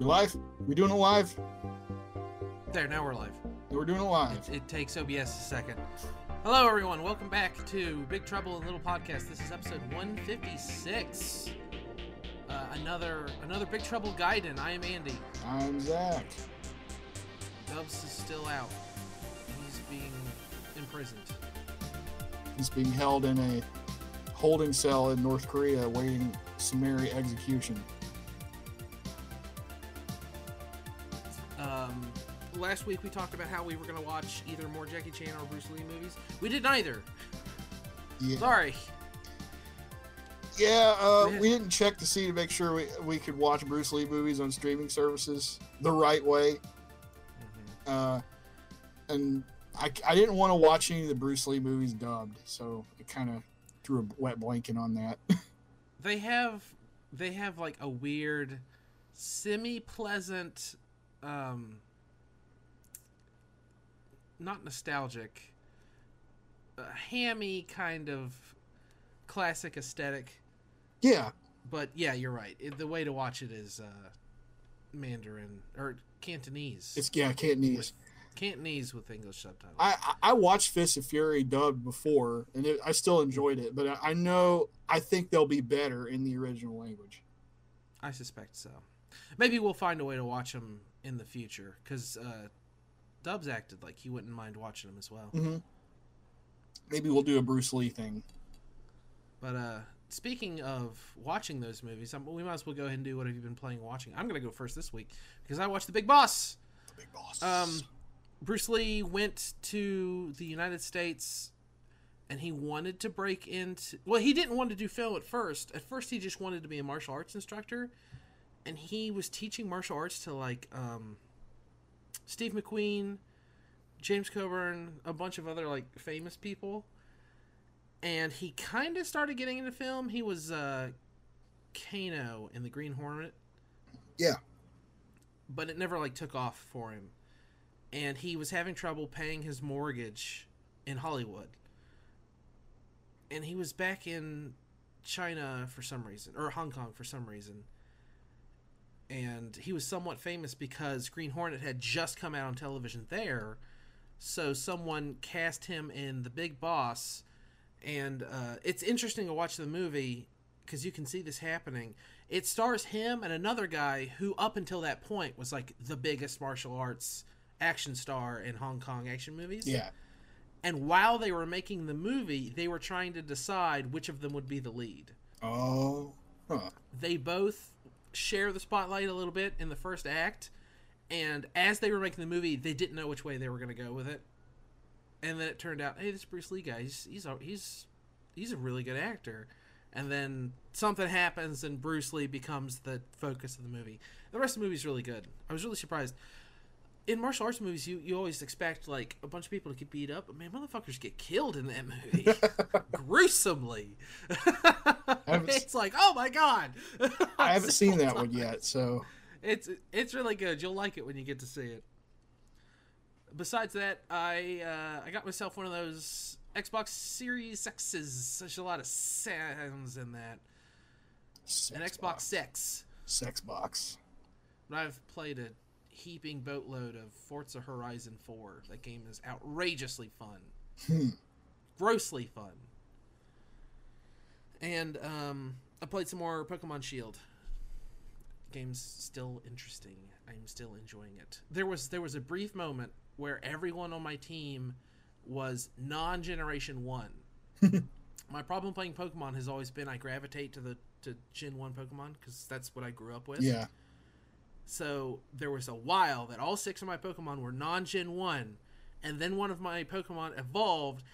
We live? We doing it live? There, now we're live. We're doing it live. It, it takes OBS a second. Hello, everyone. Welcome back to Big Trouble in Little Podcast. This is episode 156. Uh, another another Big Trouble Gaiden. I am Andy. I'm Zach. Dubs is still out. He's being imprisoned. He's being held in a holding cell in North Korea awaiting summary execution. Last week we talked about how we were going to watch either more Jackie Chan or Bruce Lee movies. We did neither. Yeah. Sorry. Yeah, uh, we didn't check to see to make sure we, we could watch Bruce Lee movies on streaming services the right way. Uh, and I, I didn't want to watch any of the Bruce Lee movies dubbed, so it kind of threw a wet blanket on that. they have they have like a weird semi pleasant um not nostalgic hammy kind of classic aesthetic yeah, but yeah you're right it, the way to watch it is uh mandarin or cantonese it's yeah, Cantonese. cantonese with english subtitles I, I I watched Fist of Fury dubbed before, and it, I still enjoyed it. But I, I know I think they'll be better in the original language. I suspect so. Maybe we'll find a way to watch them in the future because uh, Dubs acted like he wouldn't mind watching them as well. hmm Maybe we'll do a Bruce Lee thing. But uh, speaking of watching those movies, um, we might as well go ahead and do what have you been playing and watching. I'm going to go first this week because I watched The Big Boss. The big boss. Um, Bruce Lee went to the United States and he wanted to break into. Well, he didn't want to do film at first. At first, he just wanted to be a martial arts instructor. And he was teaching martial arts to like um, Steve McQueen, James Coburn, a bunch of other like famous people. And he kind of started getting into film. He was uh, Kato in the Green Hornet. Yeah, but it never like took off for him. And he was having trouble paying his mortgage in hollywood. And he was back in china for some reason or hong kong for some reason and he was somewhat famous because green hornet had just come out on television there so someone cast him in the big boss and uh, it's interesting to watch the movie because you can see this happening it stars him and another guy who up until that point was like the biggest martial arts action star in hong kong action movies yeah. and while they were making the movie they were trying to decide which of them would be the lead Oh, huh. they both share the spotlight a little bit in the first act and as they were making the movie they didn't know which way they were going to go with it. And then it turned out hey this bruce lee guy. He's he's he's he's a really good actor. And then something happens and bruce lee becomes the focus of the movie. The rest of the movie is really good. I was really surprised in martial arts movies you, you always expect like a bunch of people to get beat up but man motherfuckers get killed in that movie gruesomely it's like oh my god I haven't seen that one yet. So it's it's really good. You'll like it when you get to see it. Besides that, I uh, I got myself one of those Xbox Series X's. There's a lot of sounds in that. An sex Xbox box. Six. sex box. But I've played a heaping boatload of Forza Horizon 4. That game is outrageously fun. Hmm. Grossly fun. And um, I played some more Pokemon Shield. Game's still interesting. I'm still enjoying it. There was there was a brief moment where everyone on my team was non-generation 1. my problem playing Pokemon has always been I gravitate to the to Gen 1 Pokemon cuz that's what I grew up with. Yeah. So there was a while that all six of my Pokemon were non Gen 1, and then one of my Pokemon evolved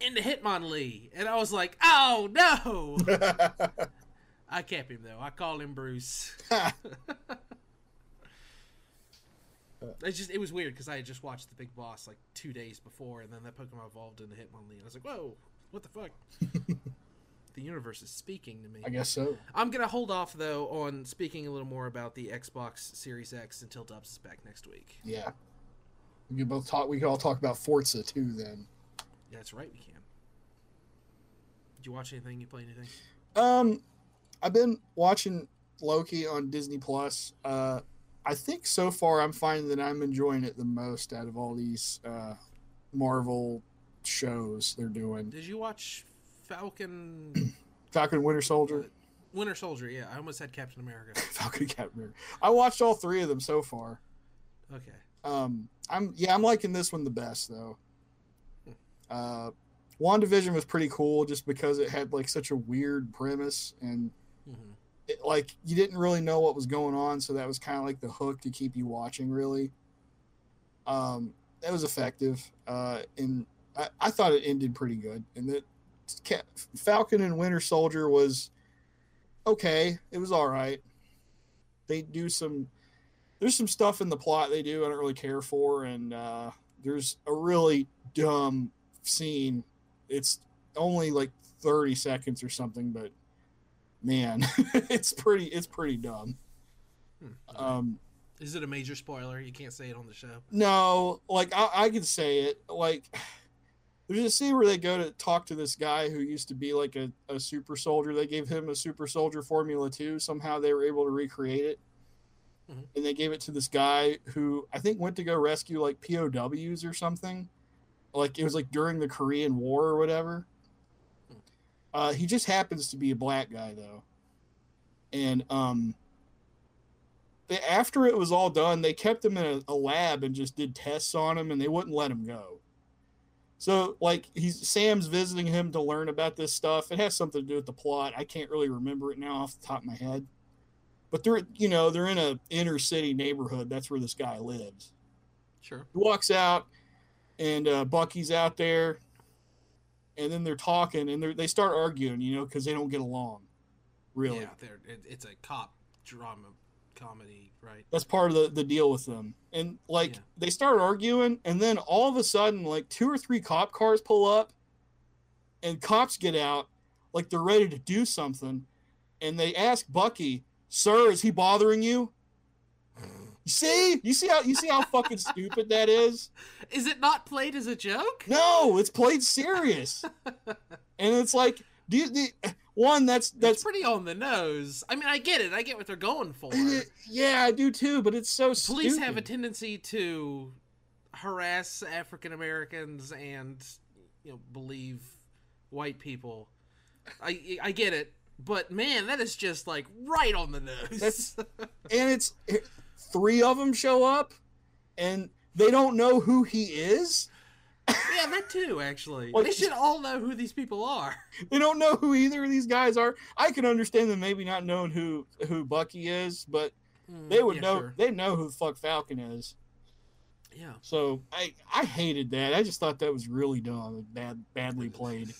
into Hitmonlee. And I was like, oh no! I kept him though. I called him Bruce. It's just it was weird because I had just watched the big boss like two days before, and then that Pokemon evolved into Hitmonlee, and I was like, "Whoa, what the fuck?" the universe is speaking to me. I guess so. I'm gonna hold off though on speaking a little more about the Xbox Series X until Dubs is back next week. Yeah. We can both talk. We can all talk about Forza too. Then. Yeah, that's right, we can. Did you watch anything? You play anything? Um, I've been watching Loki on Disney Plus. Uh, I think so far I'm finding that I'm enjoying it the most out of all these uh, Marvel shows they're doing. Did you watch Falcon? Falcon Winter Soldier. Winter Soldier, yeah. I almost said Captain America. Falcon Captain America. I watched all three of them so far. Okay. Um, I'm yeah, I'm liking this one the best though. Uh, WandaVision was pretty cool just because it had like such a weird premise and hmm it, like you didn't really know what was going on, so that was kind of like the hook to keep you watching. Really, um, that was effective, uh, and I, I thought it ended pretty good. And that Falcon and Winter Soldier was okay. It was all right. They do some. There's some stuff in the plot they do I don't really care for, and uh, there's a really dumb scene. It's only like 30 seconds or something, but man, it's pretty it's pretty dumb. Hmm. Um, Is it a major spoiler? You can't say it on the show. no, like I, I could say it. Like there's a scene where they go to talk to this guy who used to be like a, a super soldier. They gave him a super soldier formula too. Somehow they were able to recreate it. Mhm. And they gave it to this guy who I think went to go rescue like POWs or something. Like it was like during the Korean War or whatever. Uh, he just happens to be a black guy though. And um they, after it was all done, they kept him in a, a lab and just did tests on him and they wouldn't let him go. So like he's Sam's visiting him to learn about this stuff. It has something to do with the plot. I can't really remember it now off the top of my head. But they're you know, they're in a inner city neighborhood. That's where this guy lives. Sure. He walks out and uh, Bucky's out there and then they're talking and they they start arguing, you know, because they don't get along. Really. Yeah, it, it's a cop drama comedy, right? That's part of the, the deal with them. And like Yeah. they start arguing, and then all of a sudden, like two or three cop cars pull up, and cops get out, like they're ready to do something, and they ask Bucky, "Sir, is he bothering you?" You see, you see how you see how fucking stupid that is. Is it not played as a joke? No, it's played serious, and it's like, do you, do you- one that's That's that's pretty on the nose. I mean, I get it. I get what they're going for. yeah, I do too, but it's so Police stupid. have a tendency to harass African Americans and you know believe white people. I I get it, but man, that is just like right on the nose. That's- and it's three of them show up and they don't know who he is yeah, that too. Actually, Like- they should all know who these people are. they don't know who either of these guys are i can understand them maybe not knowing who who bucky is but they would Mm, Yeah, know sure. they know who the fuck falcon is Yeah. so i i hated that i just thought that was really dumb and bad badly played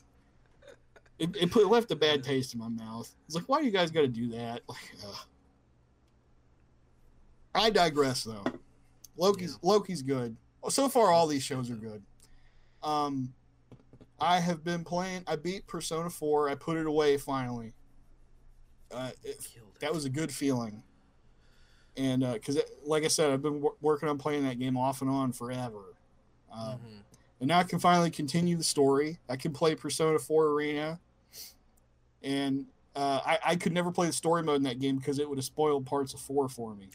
it, it put left a bad taste in my mouth it's like why do you guys got to do that like ugh. i digress though loki's loki's good so far all these shows are good um i have been playing i beat persona 4 i put it away finally uh, it, it. that was a good feeling and because like i said i've been wor- working on playing that game off and on forever um, Mhm. and now I can finally continue the story. I can play Persona 4 Arena, and uh, I, I could never play the story mode in that game because it would have spoiled parts of 4 for me.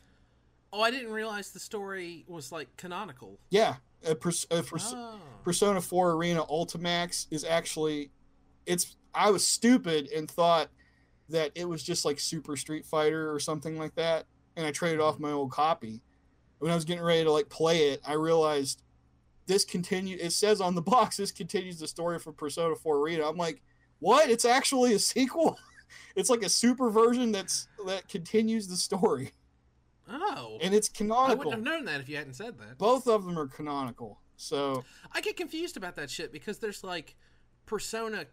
Oh, I didn't realize the story was like canonical. Yeah, a Pers- a Pers- Oh. Persona 4 Arena Ultimax is actually, it's. I was stupid and thought that it was just like Super Street Fighter or something like that, and I traded off my old copy. When I was getting ready to like play it, I realized this continue. It says on the box this continues the story from Persona 4 Arena. I'm like, what? It's actually a sequel. it's like a super version that's that continues the story, Oh. and it's canonical. I wouldn't have known that if you hadn't said that. Both of them are canonical. So I get confused about that shit because there's like Persona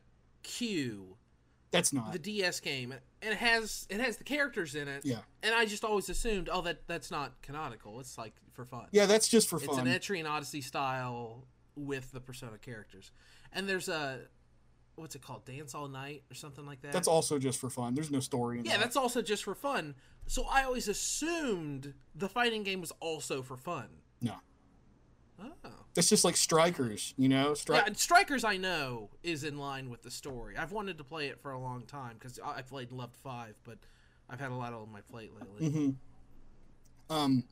Q, that's not. the DS game, and it has it has the characters in it. Yeah. And I just always assumed, oh, that that's not canonical. It's like for fun. yeah, that's just for fun. It's an Etrian Odyssey style with the Persona characters. And there's a what's it called? Dance All Night or something like that. That's also just for fun. There's no story in Yeah, that. that's also just for fun. So I always assumed the fighting game was also for fun. No. Oh. That's just like strikers, you know. Stri- Yeah, Strikers I know is in line with the story. I've wanted to play it for a long time because I played and loved five, but I've had a lot on my plate lately. hmm Um,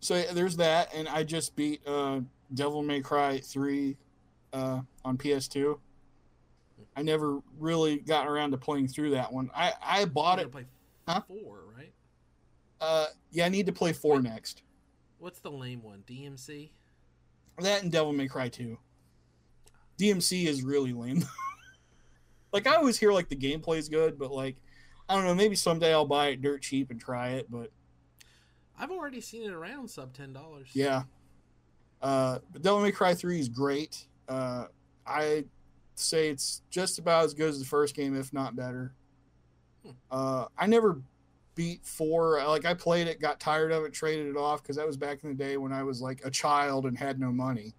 so yeah, there's that, and I just beat uh, Devil May Cry three uh, on PS2. I never really got around to playing through that one. I I bought it. play Huh? four, right? Uh, yeah, I need to play four next. What's the lame one? DMC. That and Devil May Cry 2. DMC is really lame. like I always hear like the gameplay's good, but like I don't know, maybe someday I'll buy it dirt cheap and try it, but I've already seen it around sub ten dollars. yeah. Uh but Devil May Cry 3 is great. Uh I say it's just about as good as the first game, if not better. Hmm. Uh I never beat four. Like I played it, got tired of it, traded it off because that was back in the day when I was like a child and had no money.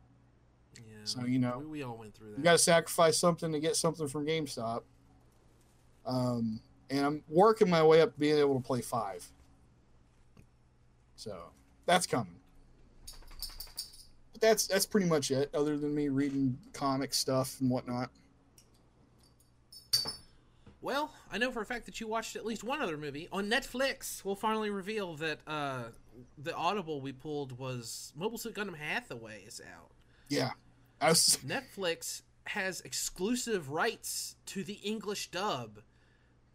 Yeah. So, you know, we, we all went through that. You got to sacrifice something to get something from GameStop. Um, and I'm working my way up to being able to play five. So that's coming. That's that's pretty much it. Other than me reading comic stuff and whatnot. Well, I know for a fact that you watched at least one other movie on Netflix. We'll finally reveal that uh, the Audible we pulled was Mobile Suit Gundam Hathaway is out. Yeah, was. Netflix has exclusive rights to the English dub,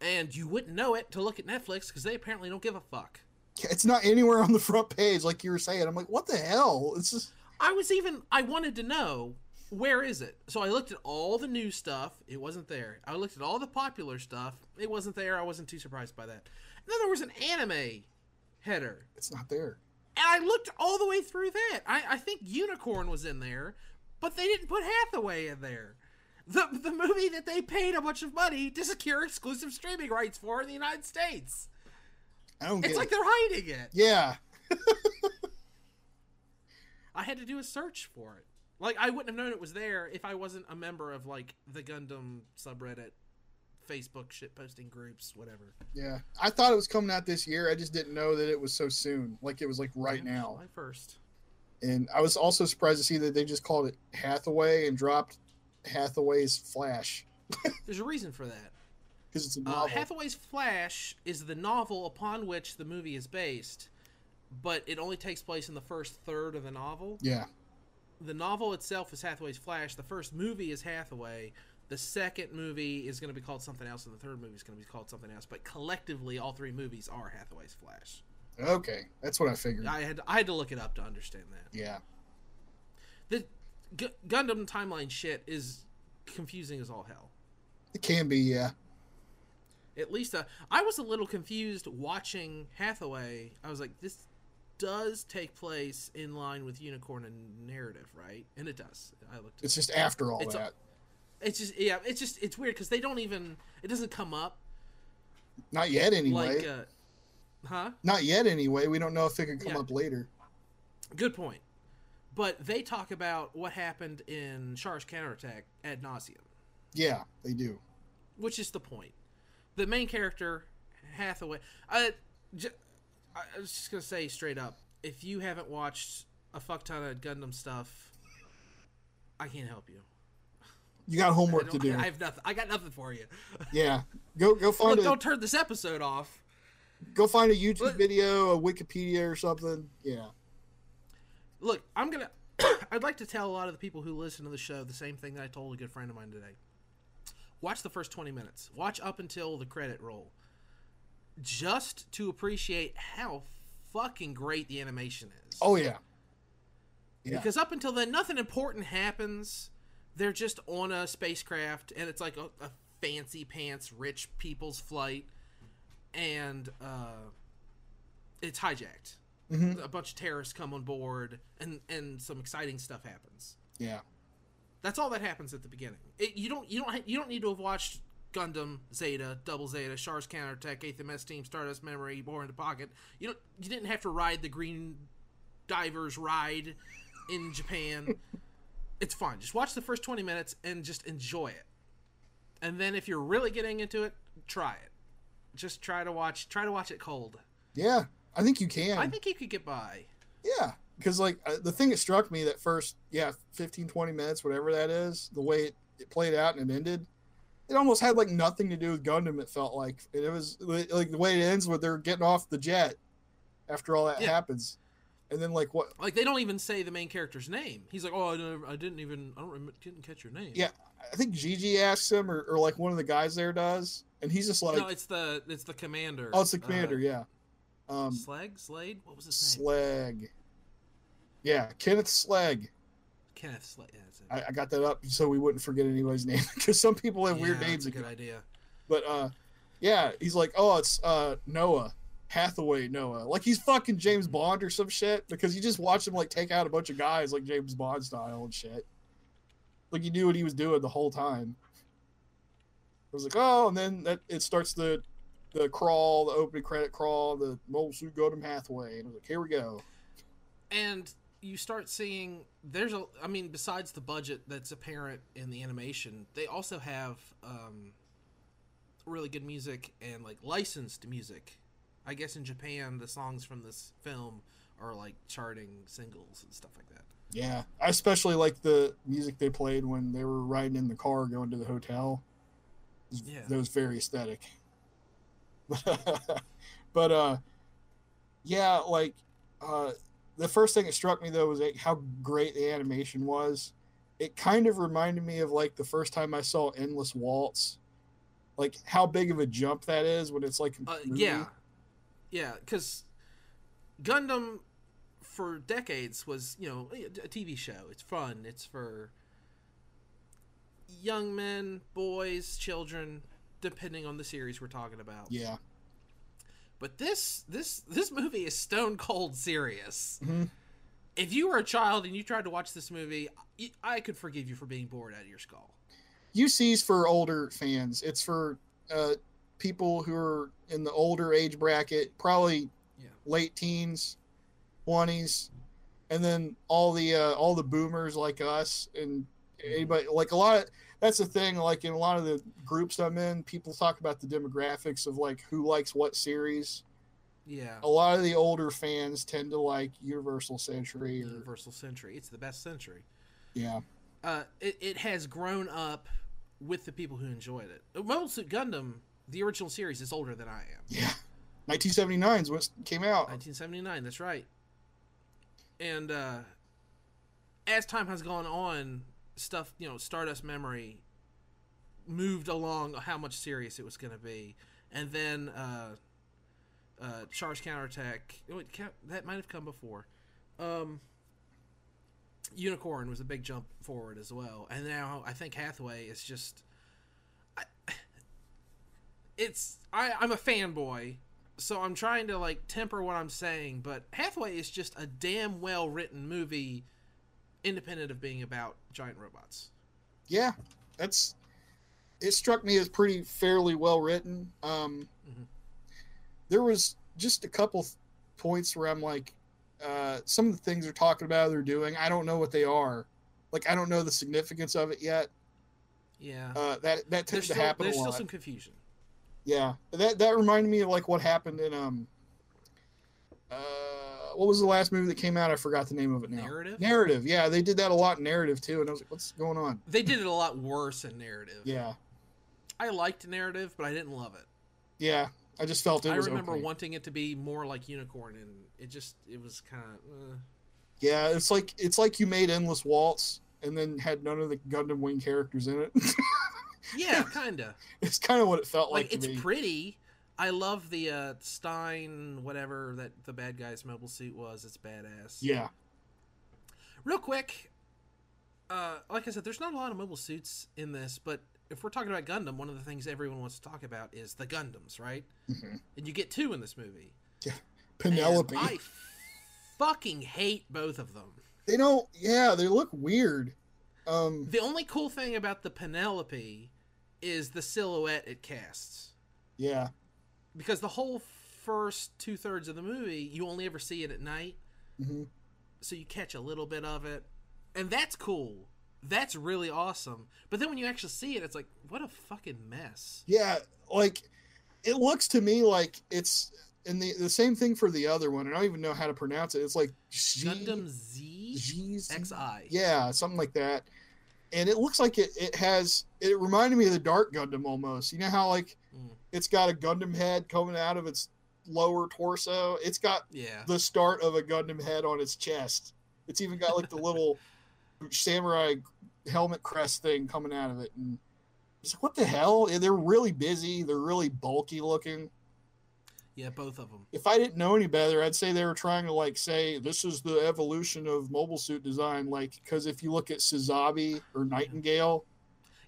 and you wouldn't know it to look at Netflix because they apparently don't give a fuck. It's not anywhere on the front page, like you were saying. I'm like, what the hell? It's just I was even I wanted to know where is it. So I looked at all the new stuff. It wasn't there. I looked at all the popular stuff. It wasn't there. I wasn't too surprised by that. And then there was an anime header. it's not there. And I looked all the way through that. I, I think Unicorn was in there, but they didn't put Hathaway in there. The, the movie that they paid a bunch of money to secure exclusive streaming rights for in the United States. I don't get It's like it. they're hiding it. Yeah, I had to do a search for it. Like I wouldn't have known it was there if I wasn't a member of like the Gundam subreddit, Facebook shit posting groups, whatever. yeah. I thought it was coming out this year. I just didn't know that it was so soon. Like it was like right Yeah, now. July first. And I was also surprised to see that they just called it Hathaway and dropped Hathaway's Flash There's a reason for that. because it's a Uh, novel. Hathaway's Flash is the novel upon which the movie is based, but it only takes place in the first third of the novel. yeah, The novel itself is Hathaway's Flash. The first movie is Hathaway. The second movie is going to be called something else, and the third movie is going to be called something else. But collectively, all three movies are Hathaway's Flash. okay, that's what I figured. I had I had to look it up to understand that. yeah, The Gu- Gundam timeline shit is confusing as all hell. it can be. Yeah, At least uh, I was a little confused watching Hathaway. I was like, this does take place in line with Unicorn and narrative, right? And it does. I looked. it's just after all It's a- that. It's just yeah. It's just it's weird because they don't even. It doesn't come up Not yet, anyway. like. Uh, huh. Not yet, anyway. We don't know if it could come Yeah. up later. Good point. But they talk about what happened in Char's counterattack ad nauseum. Yeah, they do. which is the point. The main character, Hathaway. I, j- I was just gonna say straight up, if you haven't watched a fuck ton of Gundam stuff, I can't help you. You got homework to do. I have nothing. I got nothing for you. yeah, go go find Look, a don't turn this episode off. go find a YouTube Look- video, a Wikipedia or something. Yeah, Look, I'm gonna. I'd like to tell a lot of the people who listen to the show the same thing that I told a good friend of mine today. Watch the first 20 minutes. Watch up until the credit roll. Just to appreciate how fucking great the animation is. oh yeah, yeah. Because up until then, nothing important happens. They're just on a spacecraft, and it's like a, a fancy pants rich people's flight, and uh, it's hijacked. Mhm. A bunch of terrorists come on board, and and some exciting stuff happens. yeah. That's all that happens at the beginning. It, you don't you don't you don't need to have watched Gundam, Zeta, Double Zeta, Char's Counterattack, Eighth MS Team, Stardust Memory, War in the Pocket. You don't you didn't have to ride the Green Divers ride in Japan. it's fun. Just watch the first twenty minutes and just enjoy it. And then if you're really getting into it, try it. Just try to watch try to watch it cold. Yeah, I think you can. I think you could get by. Yeah, because like uh, the thing that struck me that first, yeah, 15, 20 minutes, whatever that is, the way it, it played out and it ended, it almost had like nothing to do with Gundam. It felt like And it was like the way it ends with they're getting off the jet, after all that Yeah. happens. And then like what? Like they don't even say the main character's name. He's like, "Oh, I, I didn't even, I don't, rem- didn't catch your name." Yeah, I think Gigi asks him, or, or like one of the guys there does, and he's just like, no, it's the it's the commander. "Oh, it's the Uh, commander." yeah. Um, Slag, Slade. What was his name? Slag. Yeah, Kenneth Slag. Kenneth Slade. Yeah. I, I got that up so we wouldn't forget anybody's name because some people have weird names. A good idea. But uh, yeah, he's like, oh, it's uh Noah Hathaway Noah, like he's fucking James Bond or some shit because you just watch him like take out a bunch of guys like James Bond style and shit. Like you knew what he was doing the whole time. I was like, oh, and then that it starts the the crawl, the opening credit crawl, the mobile suit Gundam Hathaway, and I was like, here we go. and you start seeing there's a i mean besides the budget that's apparent in the animation they also have um really good music and like licensed music i guess in japan the songs from this film are like charting singles and stuff like that Yeah, I especially like the music they played when they were riding in the car going to the hotel. Yeah. that was very aesthetic. but uh, yeah, like uh, the first thing that struck me though was like how great the animation was. It kind of reminded me of like the first time I saw Endless Waltz, like how big of a jump that is when it's like uh, yeah. Yeah because gundam for decades was you know a tv show. It's fun. It's for young men boys children depending on the series we're talking about. Yeah, But this this this movie is stone cold serious. Mhm. If you were a child and you tried to watch this movie, I- I could forgive you for being bored out of your skull. UC's for older fans. It's for uh, people who are in the older age bracket, probably Yeah. late teens, twenties, and then all the uh, all the boomers like us and anybody like a lot of that's the thing. Like in a lot of the groups I'm in, people talk about the demographics of like who likes what series. Yeah. A lot of the older fans tend to like Universal Century or Universal Century. It's the best century. yeah, Uh, it, it has grown up with the people who enjoyed it. Mobile Suit Gundam, the original series, is older than I am. yeah. 1979 is when it came out. 1979. That's right. And uh, as time has gone on, stuff you know, Stardust Memory moved along how much serious it was going to be, and then uh, uh, Char's Counterattack. oh, it That might have come before. Um, Unicorn was a big jump forward as well, and now I think Hathaway is just. It's I, I'm a fanboy, so I'm trying to like temper what I'm saying, but Hathaway is just a damn well written movie, independent of being about giant robots. yeah, that's it struck me as pretty fairly well written. Um, Mhm. There was just a couple th- points where I'm like, uh, some of the things they're talking about, they're doing, I don't know what they are. Like I don't know the significance of it yet. Yeah, Uh, that that tends there's to still, happen there's still some confusion. Yeah, that that reminded me of like what happened in um. Uh, what was the last movie that came out? I forgot the name of it now. Narrative. Narrative. Yeah, they did that a lot in narrative too, and I was like, "What's going on?" They did it a lot worse in narrative. Yeah, I liked narrative, but I didn't love it. yeah. I just felt it I remember okay. wanting it to be more like Unicorn, and it just it was kind of. Uh, Yeah, it's like it's like you made Endless Waltz and then had none of the Gundam Wing characters in it. yeah, kinda. it's kind of what it felt like, like it's me. pretty. I love the uh, Stein, whatever that the bad guy's mobile suit was. It's badass. yeah, Real quick, uh, like I said, there's not a lot of mobile suits in this, but if we're talking about Gundam, one of the things everyone wants to talk about is the Gundams, right? Mhm. And you get two in this movie. Yeah, Penelope. And I fucking hate both of them. They don't. Yeah, they look weird. Um, The only cool thing about the Penelope is the silhouette it casts. yeah, Because the whole first two thirds of the movie, you only ever see it at night. hmm so you catch a little bit of it and that's cool that's really awesome but then when you actually see it it's like what a fucking mess yeah. Like it looks to me like it's and the the same thing for the other one. I don't even know how to pronounce it. It's like G- gundam z xi Yeah, something like that. And it looks like it, it has it reminded me of the Dark Gundam almost. You know how like. It's got a Gundam head coming out of its lower torso. It's got Yeah. the start of a Gundam head on its chest. It's even got like the little samurai helmet crest thing coming out of it, and it's like, what the hell? They're really busy. They're really bulky looking. Yeah, both of them. If I didn't know any better, I'd say they were trying to like say this is the evolution of mobile suit design. Like, because if you look at Sazabi or Nightingale,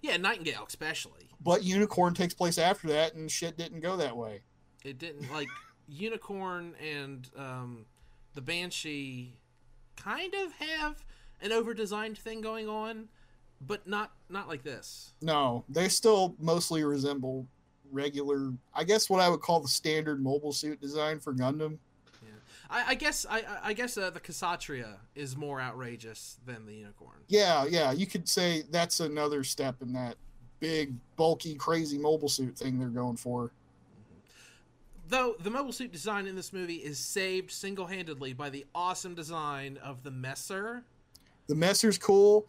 Yeah, Nightingale especially. But Unicorn takes place after that, and shit didn't go that way. It didn't like Unicorn and um, the Banshee kind of have an over-designed thing going on, but not not like this. No, they still mostly resemble regular, I guess what I would call the standard mobile suit design for Gundam. I, I guess I, I- guess uh, the Kshatriya is more outrageous than the Unicorn. Yeah, yeah, you could say that's another step in that big, bulky, crazy mobile suit thing they're going for. Though the mobile suit design in this movie is saved single-handedly by the awesome design of the Messer. The Messer's cool,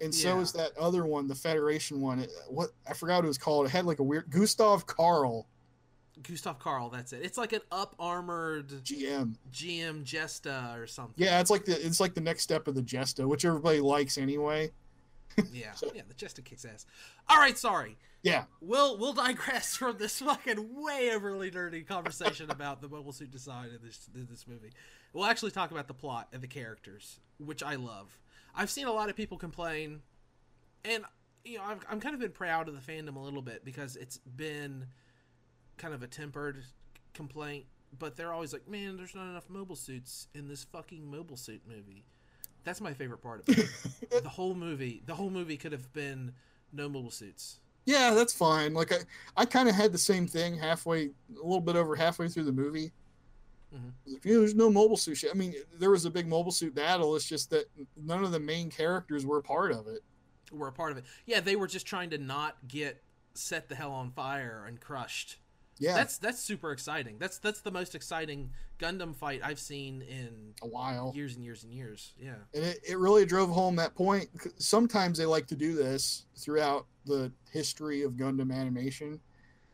and so Yeah. is that other one, the Federation one. It, what I forgot what it was called. It had like a weird Gustav Karl Gustav Karl, that's it. It's like an up armored GM. GM Jesta or something. Yeah, it's like the it's like the next step of the Jesta, which everybody likes anyway. Yeah, yeah, the Jesta kicks ass. All right, sorry. Yeah, We'll we'll digress from this fucking way overly nerdy conversation about the mobile suit design in this in this movie. We'll actually talk about the plot and the characters, which I love. I've seen a lot of people complain, and you know I've I'm kind of been proud of the fandom a little bit because it's been kind of a tempered complaint, but they're always like, "Man, there's not enough mobile suits in this fucking mobile suit movie." That's my favorite part of it. the whole movie, the whole movie could have been no mobile suits. yeah, that's fine. Like I, I kind of had the same thing halfway, a little bit over halfway through the movie. Mhm. Like, yeah, there's no mobile suit shit. I mean, there was a big mobile suit battle. It's just that none of the main characters were a part of it. were a part of it. Yeah, they were just trying to not get set the hell on fire and crushed. Yeah, That's that's super exciting. That's that's the most exciting Gundam fight I've seen in a while. years and years and years. Yeah. and it, it really drove home that point sometimes they like to do this throughout the history of gundam animation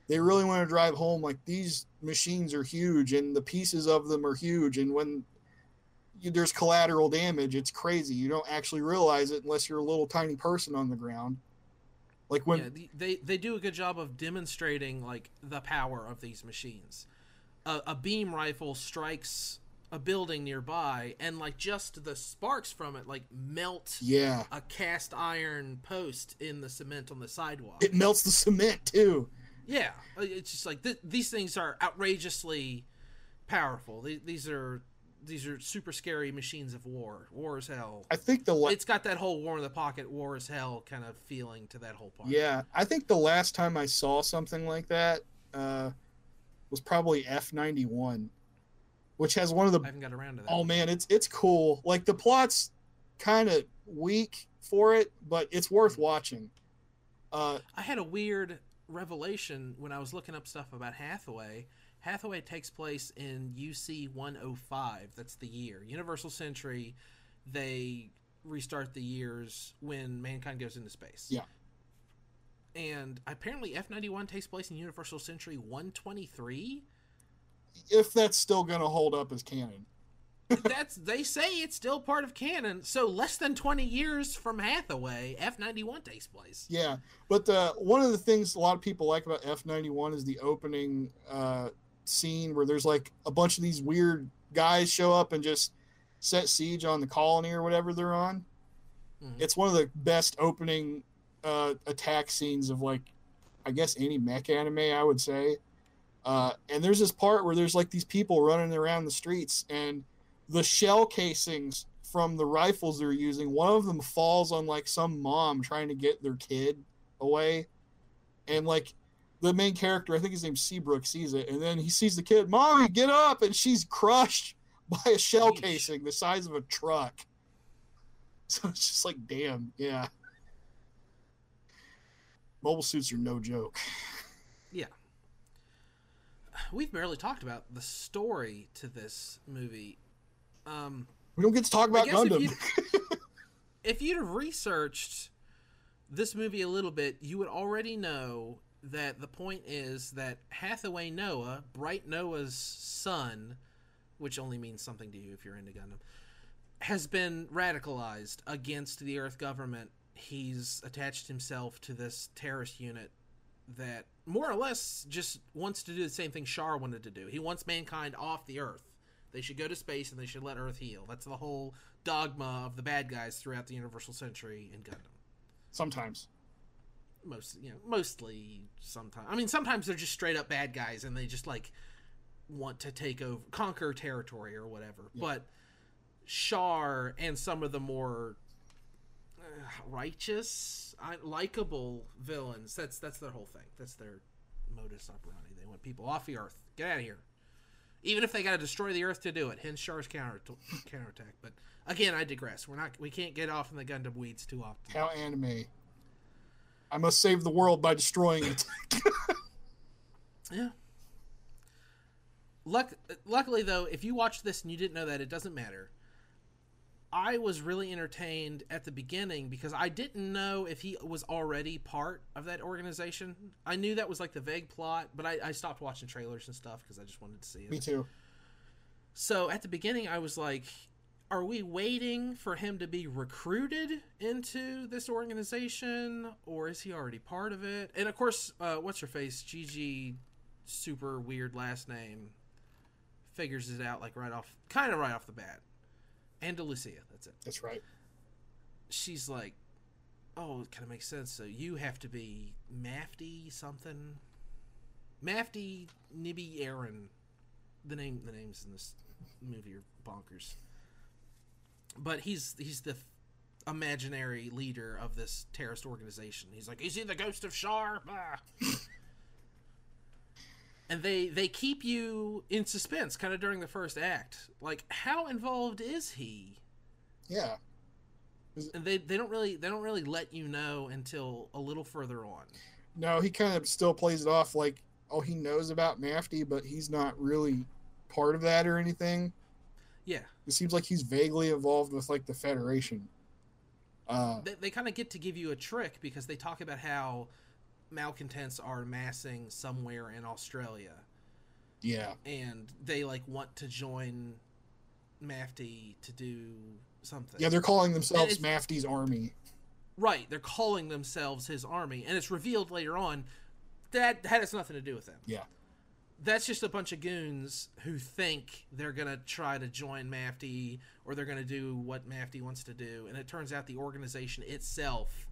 they really want to drive home like these machines are huge and the pieces of them are huge and when you, there's collateral damage it's crazy you don't actually realize it unless you're a little tiny person on the ground like when yeah, the- they they do a good job of demonstrating like the power of these machines. A, a beam rifle strikes a building nearby, and like just the sparks from it like melt yeah a cast iron post in the cement on the sidewalk. it melts the cement too Yeah, uh, it's just like th- these things are outrageously powerful. Th- these are these are super scary machines of war. War is hell. i think the la- It's got that whole war in the pocket, war is hell kind of feeling to that whole part. Yeah, I think the last time I saw something like that uh, was probably F ninety one, which has one of the. I haven't got around to that. Oh man, it's it's cool. Like the plot's kind of weak for it, but it's worth watching. Uh, I had a weird revelation when I was looking up stuff about Hathaway. Hathaway takes place in UC 105. That's the year. Universal Century, they restart the years when mankind goes into space. Yeah. And apparently F 91 takes place in Universal Century 123. if that's still gonna hold up as canon, That's they say it's still part of canon. So less than 20 years from Hathaway, F 91 takes place. yeah. But the one of the things a lot of people like about F ninety one is the opening uh, scene where there's like a bunch of these weird guys show up and just set siege on the colony or whatever they're on. Mhm. It's one of the best opening uh, attack scenes of like, I guess any mech anime, I would say. Uh, and there's this part where there's like these people running around the streets, and the shell casings from the rifles they're using, one of them falls on like some mom trying to get their kid away, and like the main character, I think his name's Seabook, sees it, and then he sees the kid, "Mommy, get up!" and she's crushed by a shell Yeesh. casing the size of a truck. So it's just like, damn, yeah. Mobile suits are no joke. Yeah. We've barely talked about the story to this movie. Um, We don't get to talk about guess if Gundam. you'd- if you'd have researched this movie a little bit, you would already know that the point is that Hathaway Noah, Bright Noah's son, which only means something to you if you're into Gundam, has been radicalized against the Earth government. He's attached himself to this terrorist unit that more or less just wants to do the same thing Char wanted to do. He wants mankind off the Earth. They should go to space and they should let Earth heal. That's the whole dogma of the bad guys throughout the Universal Century in Gundam. Sometimes. Most, you know, mostly sometimes. I mean, sometimes they're just straight up bad guys and they just like want to take over, conquer territory or whatever. Yeah. But Char and some of the more uh, righteous, likable villains. That's that's their whole thing. That's their modus operandi. They want people off the Earth. Get out of here. Even if they got to destroy the Earth to do it. Hence Char's counter counterattack. But again, I digress. We're not. We can't get off in the Gundam weeds too often. How anime. I must save the world by destroying it. Yeah. Luck, luckily, though, if you watched this and you didn't know that, it doesn't matter. I was really entertained at the beginning because I didn't know if he was already part of that organization. I knew that was like the vague plot, but I, I stopped watching trailers and stuff because I just wanted to see it. Me too. So at the beginning, I was like, are we waiting for him to be recruited into this organization or is he already part of it? And of course, uh, what's her face? Gigi, super weird last name, figures it out like right off, kind of right off the bat. Andalusia, that's it. That's right. She's like, oh, it kind of makes sense. So you have to be Mafty something. Mafty Navue Erin. The name, the names in this movie are bonkers. But he's he's the imaginary leader of this terrorist organization. He's like, is he the ghost of Char? Ah. and they they keep you in suspense, kind of during the first act. Like, how involved is he? Yeah. and they they don't really they don't really let you know until a little further on. No, he kind of still plays it off like, oh, he knows about Mafty, but he's not really part of that or anything. Yeah, It seems like he's vaguely involved with like the Federation. Uh, they, they kind of get to give you a trick because they talk about how malcontents are massing somewhere in Australia, yeah. and they like want to join Mafty to do something. Yeah, they're calling themselves Mafty's army. right. They're calling themselves his army, and it's revealed later on that that has nothing to do with them. Yeah. That's just a bunch of goons who think they're gonna try to join Mafty or they're gonna do what Mafty wants to do, and it turns out the organization itself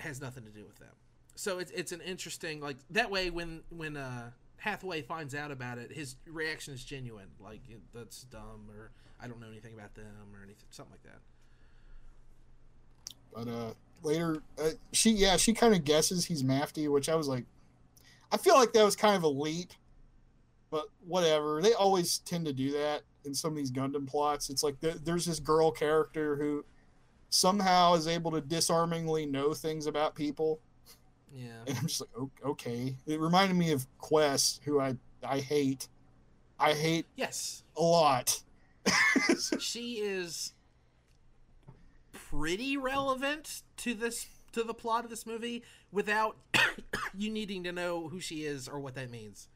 has nothing to do with them. So it's it's an interesting like that way when when uh, Hathaway finds out about it, his reaction is genuine, like that's dumb or I don't know anything about them or anything, something like that. But uh, later, uh, she yeah she kind of guesses he's Mafty, which I was like, I feel like that was kind of a leap, but whatever. They always tend to do that in some of these Gundam plots. It's like there, there's this girl character who somehow is able to disarmingly know things about people, Yeah, and I'm just like, okay. It reminded me of Quess, who I I hate. I hate yes, a lot. she is pretty relevant to this to the plot of this movie without you needing to know who she is or what that means.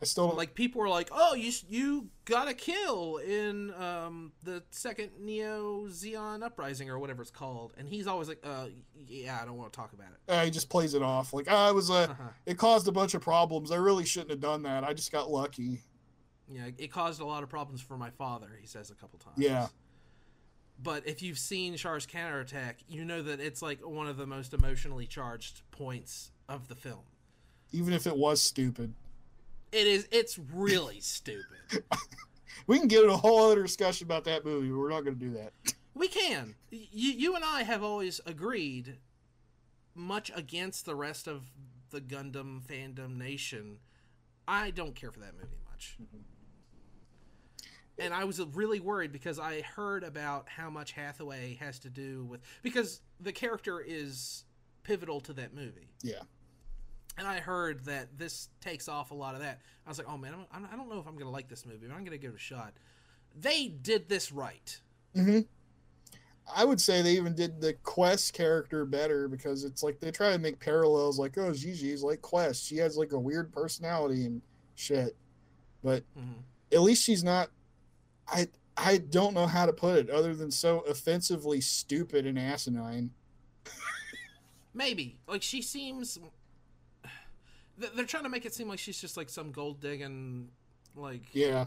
I still don't Like people are like, "Oh, you you got a kill in um, the second Neo Zeon Uprising or whatever it's called," and he's always like, "Uh, yeah, I don't want to talk about it." uh, he just plays it off like it was a Uh-huh. it caused a bunch of problems. I really shouldn't have done that. I just got lucky. Yeah, it caused a lot of problems for my father. He says a couple times. Yeah. But if you've seen Char's counterattack, you know that it's like one of the most emotionally charged points of the film. Even if it was stupid, It is. It's really stupid. we can get a whole other discussion about that movie. But we're not going to do that. We can. You, you and I have always agreed, much against the rest of the Gundam fandom nation. I don't care for that movie much. Mm-hmm. And I was really worried because I heard about how much Hathaway has to do with because the character is pivotal to that movie. Yeah. And I heard that this takes off a lot of that. I was like, oh man, I'm, I don't know if I'm going to like this movie, but I'm going to give it a shot. They did this right. hmm I would say they even did the Quess character better because it's like they try to make parallels like, oh, Gigi's like Quess. She has like a weird personality and shit. But Mhm. at least she's not I I don't know how to put it other than so offensively stupid and asinine. Maybe like she seems. They're trying to make it seem like she's just like some gold digging, like Yeah.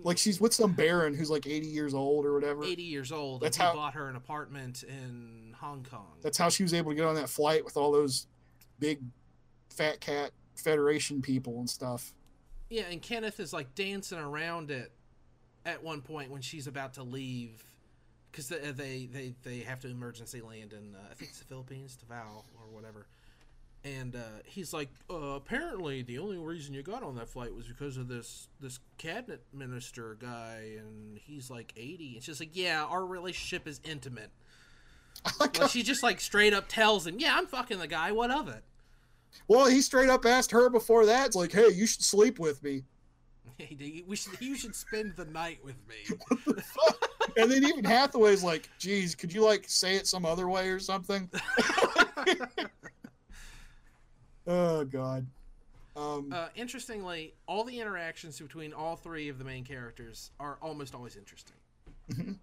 Like she's with some baron who's like 80 years old or whatever. eighty years old. That's and he how- bought her an apartment in Hong Kong. That's how she was able to get on that flight with all those big fat cat federation people and stuff. Yeah, and Kenneth is like dancing around it at one point when she's about to leave because they, they they they have to emergency land in uh, I think it's the Philippines, Davao or whatever. And uh, he's like, uh, apparently the only reason you got on that flight was because of this this cabinet minister guy, and he's like eighty. And she's like, yeah, our relationship is intimate. Like, Like she just like straight up tells him, yeah, I'm fucking the guy. What of it? well, he straight up asked her before that. It's like, hey, you should sleep with me. Hey, we should, you should spend the night with me. And then even Hathaway's like, geez, could you like say it some other way or something? oh God. Um, Uh, interestingly, all the interactions between all three of the main characters are almost always interesting. Mhm.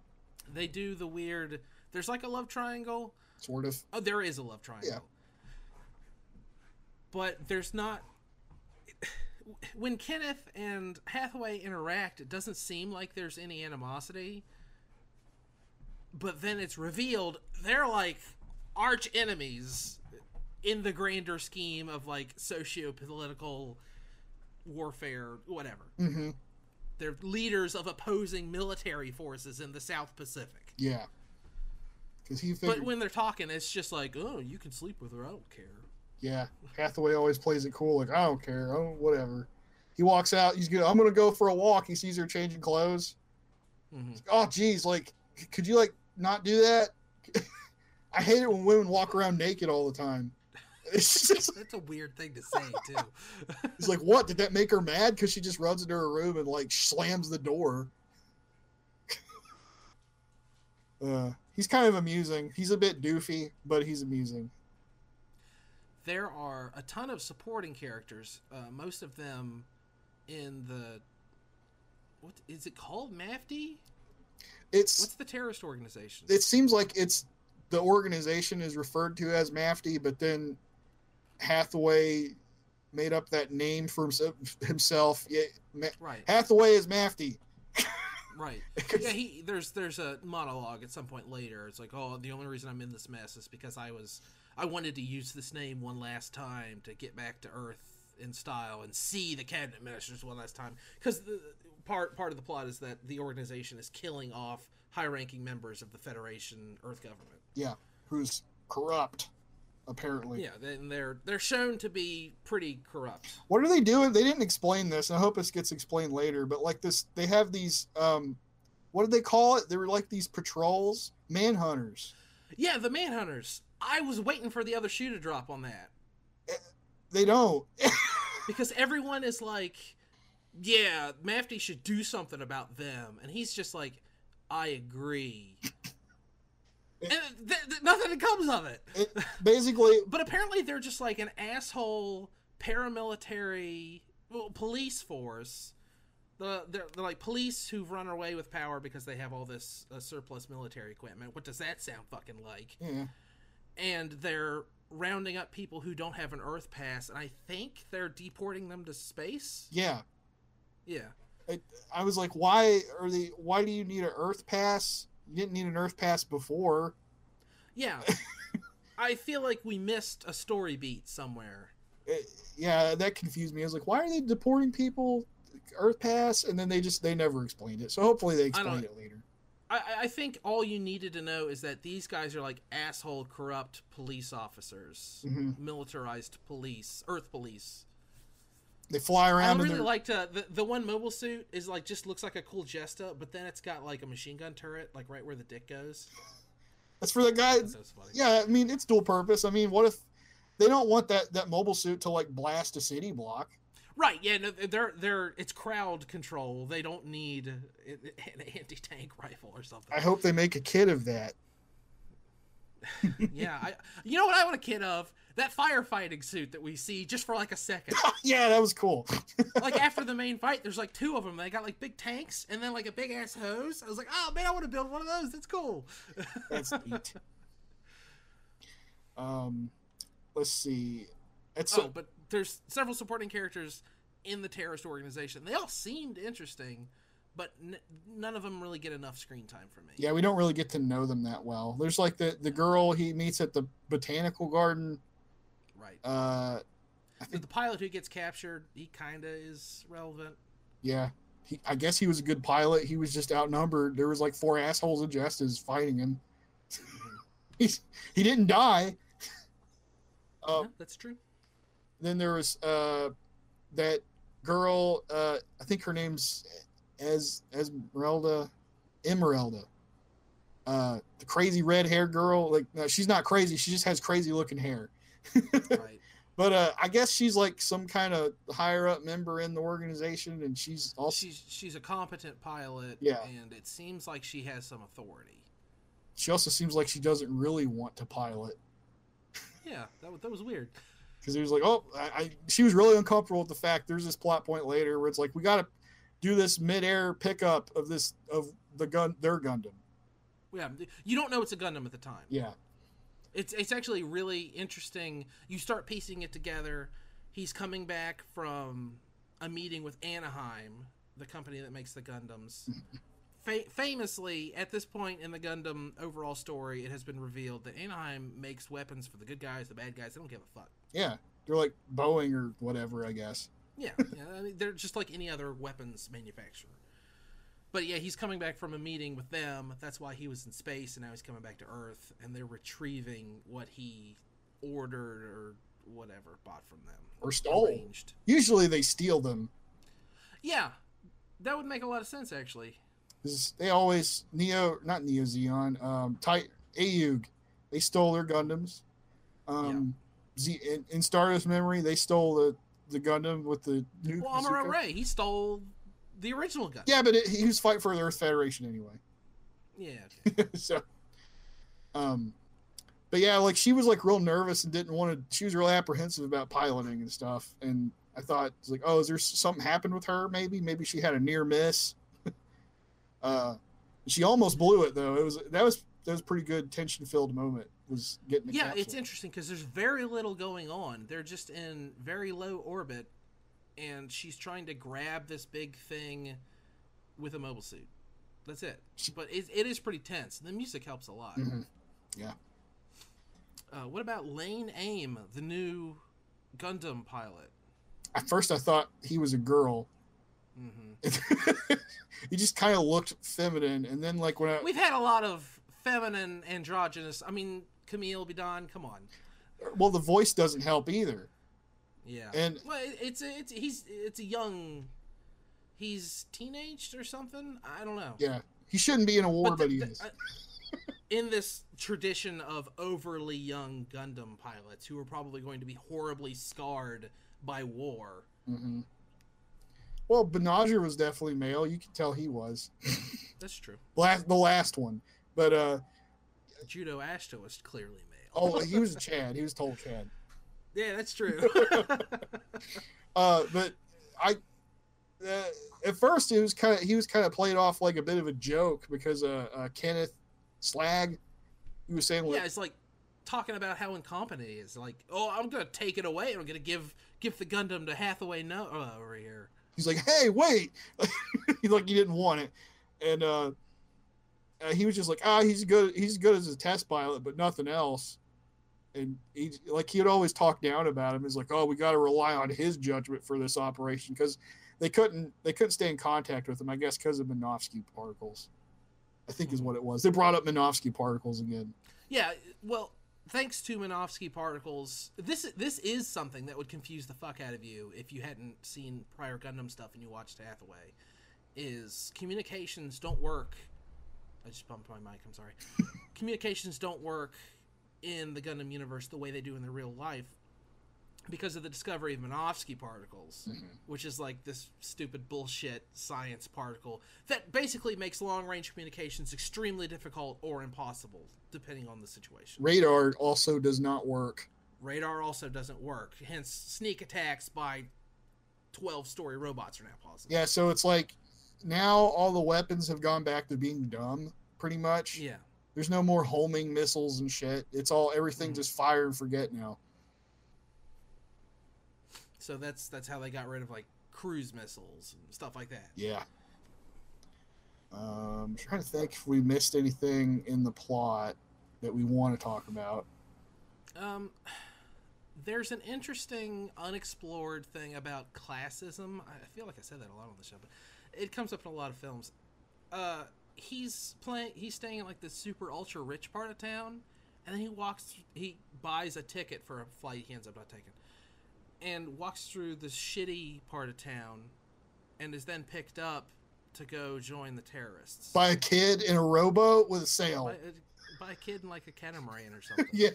They do the weird. There's like a love triangle. sort of. Oh, there is a love triangle. Yeah. But there's not. When Kenneth and Hathaway interact, it doesn't seem like there's any animosity. But then it's revealed they're like arch enemies in the grander scheme of like socio political warfare, whatever. hmm They're leaders of opposing military forces in the South Pacific. Yeah. He But when they're talking, it's just like, oh, you can sleep with her. I don't care. Yeah, Hathaway always plays it cool. Like, I don't care. Oh, whatever. He walks out. He's gonna. I'm gonna go for a walk. He sees her changing clothes. hmm Oh, geez, like, could you like not do that? I hate it when women walk around naked all the time. It's just, That's a weird thing to say, too. He's like, what? Did that make her mad? Because she just runs into her room and like slams the door. uh, he's kind of amusing. He's a bit doofy, but he's amusing. There are a ton of supporting characters. Uh, most of them in the what is it called? MAFD? It's What's the terrorist organization? it seems like it's the organization is referred to as Mafty, but then Hathaway made up that name for himself. himself. Yeah, Ma- right, Hathaway is Mafty. right. Yeah, he there's there's a monologue at some point later. It's like, oh, the only reason I'm in this mess is because I was I wanted to use this name one last time to get back to Earth in style and see the cabinet ministers one last time. Because the part part of the plot is that the organization is killing off high-ranking members of the Federation Earth government. yeah, who's corrupt, apparently. Yeah, then they're they're shown to be pretty corrupt. What are they doing? They didn't explain this. and I hope this gets explained later. But like this, they have these. um What did they call it? They were like these patrols, manhunters. Yeah, the Manhunters. I was waiting for the other shoe to drop on that They don't. because everyone is like, "Yeah, Mafty should do something about them," and he's just like, "I agree." and th- th- nothing comes of it. it basically, But apparently, they're just like an asshole paramilitary well, police force. The they're, they're like police who've run away with power because they have all this uh, surplus military equipment. What does that sound fucking like? yeah. And they're rounding up people who don't have an Earth pass, and I think they're deporting them to space. yeah. Yeah, I was like, why are they? Why do you need an Earth pass? You didn't need an Earth pass before. yeah. I feel like we missed a story beat somewhere. It- yeah, that confused me. I was like, why are they deporting people? Earth pass, and then they just they never explained it. So hopefully they explain it later. I, I- I think all you needed to know is that these guys are like asshole, corrupt police officers, hmm militarized police, Earth police. They fly I around. in really their- liked uh, the the one mobile suit is like just looks like a cool Jesta, but then it's got like a machine gun turret, like right where the dick goes. That's for the guy. Yeah, I mean it's dual purpose. I mean, what if they don't want that that mobile suit to like blast a city block? Right, yeah, no, they're they're it's crowd control. They don't need an anti tank rifle or something. I hope they make a kit of that. yeah, I. You know what I want a kid of? That firefighting suit that we see just for like a second. yeah, that was cool. like after the main fight, there's like two of them. They got like big tanks and then like a big ass hose. I was like, oh man, I want to build one of those. That's cool. That's neat. Um, let's see. It's oh, but there's several supporting characters in the terrorist organization. They all seemed interesting, but n- none of them really get enough screen time for me. Yeah, we don't really get to know them that well. There's like the the girl he meets at the botanical garden. Right. Uh, I think the pilot who gets captured, he kind of is relevant. Yeah. He, I guess he was a good pilot. He was just outnumbered. There was like four assholes of justice fighting him. Mm-hmm. He's, he didn't die. Uh, yeah, that's true. Then there was uh, that girl. Uh, I think her name's as Esmeralda, Emeralda. Uh, the crazy red hair girl. Like no, she's not crazy. She just has crazy looking hair. right. But uh, I guess she's like some kind of higher up member in the organization, and she's also she's she's a competent pilot. Yeah, and it seems like she has some authority. She also seems like she doesn't really want to pilot. Yeah, that, that was weird. Because he was like, oh, I, I, she was really uncomfortable with the fact there's this plot point later where it's like we got to do this mid-air pickup of this of the gun their Gundam. Yeah, you don't know it's a Gundam at the time. Yeah, it's it's actually really interesting. You start piecing it together. He's coming back from a meeting with Anaheim, the company that makes the Gundams, fa- famously, at this point in the Gundam overall story, it has been revealed that Anaheim makes weapons for the good guys, the bad guys. They don't give a fuck. Yeah, they're like Boeing or whatever, I guess. Yeah, yeah I mean, they're just like any other weapons manufacturer. But yeah, he's coming back from a meeting with them. That's why he was in space, and now he's coming back to Earth, and they're retrieving what he ordered or whatever bought from them or stole. Arranged. Usually, they steal them. Yeah, that would make a lot of sense, actually they always Neo, not Neo Zeon, um, Tight Ayug, they stole their Gundams. Um, yeah. Z in, in Stardust Memory, they stole the the Gundam with the new. Well, Amuro Ray, he stole the original gun. Yeah, but it, he was fighting for the Earth Federation anyway. Yeah. Okay. so, um, but yeah, like she was like real nervous and didn't want to. She was real apprehensive about piloting and stuff. And I thought, like, oh, is there something happened with her? Maybe, maybe she had a near miss. Uh, she almost blew it though. It was that was that was pretty good tension filled moment. Was getting yeah. Capsule. It's interesting because there's very little going on. They're just in very low orbit, and she's trying to grab this big thing with a mobile suit. That's it. But it, it is pretty tense. The music helps a lot. Mm-hmm. Yeah. Uh, what about Lane Aim, the new Gundam pilot? At first, I thought he was a girl Mm-hmm. he just kind of looked feminine, and then like when I, we've had a lot of feminine androgynous. I mean, Kamille Bidan, come on. Well, the voice doesn't help either. Yeah, and well, it's a, it's he's it's a young, he's teenaged or something. I don't know. Yeah, he shouldn't be in a war, but, but he is. in this tradition of overly young Gundam pilots who are probably going to be horribly scarred by war. Mm-hmm. Well, Banagher was definitely male. You can tell he was. That's true. last the last one, but uh, Judau Ashta was clearly male. oh, he was a Chad. He was told Chad. Yeah, that's true. uh, but I, uh, at first it was kind of he was kind of played off like a bit of a joke because uh, uh Kenneth Sleg, he was saying like, yeah, it's like talking about how incompetent he is. Like, oh, I'm gonna take it away. I'm gonna give give the Gundam to Hathaway no uh, over here he's like, "Hey, wait!" he's like he didn't want it, and uh, uh, he was just like, "Ah, he's good. He's good as a test pilot, but nothing else." And he like he would always talk down about him. He's like, "Oh, we got to rely on his judgment for this operation because they couldn't they couldn't stay in contact with him. I guess because of Minovsky particles. I think is hmm. what it was. They brought up Minovsky particles again. Yeah, well, thanks to Minovsky particles, this this is something that would confuse the fuck out of you if you hadn't seen prior Gundam stuff and you watched Hathaway. Is communications don't work. I just bumped my mic. I'm sorry. communications don't work in the Gundam universe the way they do in the real life because of the discovery of Minovsky particles, Mhm. which is like this stupid bullshit science particle that basically makes long range communications extremely difficult or impossible, depending on the situation. Radar also does not work. Radar also doesn't work, hence, sneak attacks by 12 story robots are now possible. Yeah, so it's like now all the weapons have gone back to being dumb, pretty much. Yeah. There's no more homing missiles and shit. It's all everything Mhm. just fire and forget now. So that's that's how they got rid of like cruise missiles and stuff like that. Yeah. Um, I'm trying to think if we missed anything in the plot that we want to talk about. Um, there's an interesting unexplored thing about classism. I feel like I said that a lot on the show, but it comes up in a lot of films. Uh, he's playing. He's staying in like the super ultra rich part of town, and then he walks. He buys a ticket for a flight he ends up not taking, and walks through the shitty part of town, and is then picked up to go join the terrorists By a kid in a rowboat with a sail. by, by a kid in like a catamaran or something. yeah.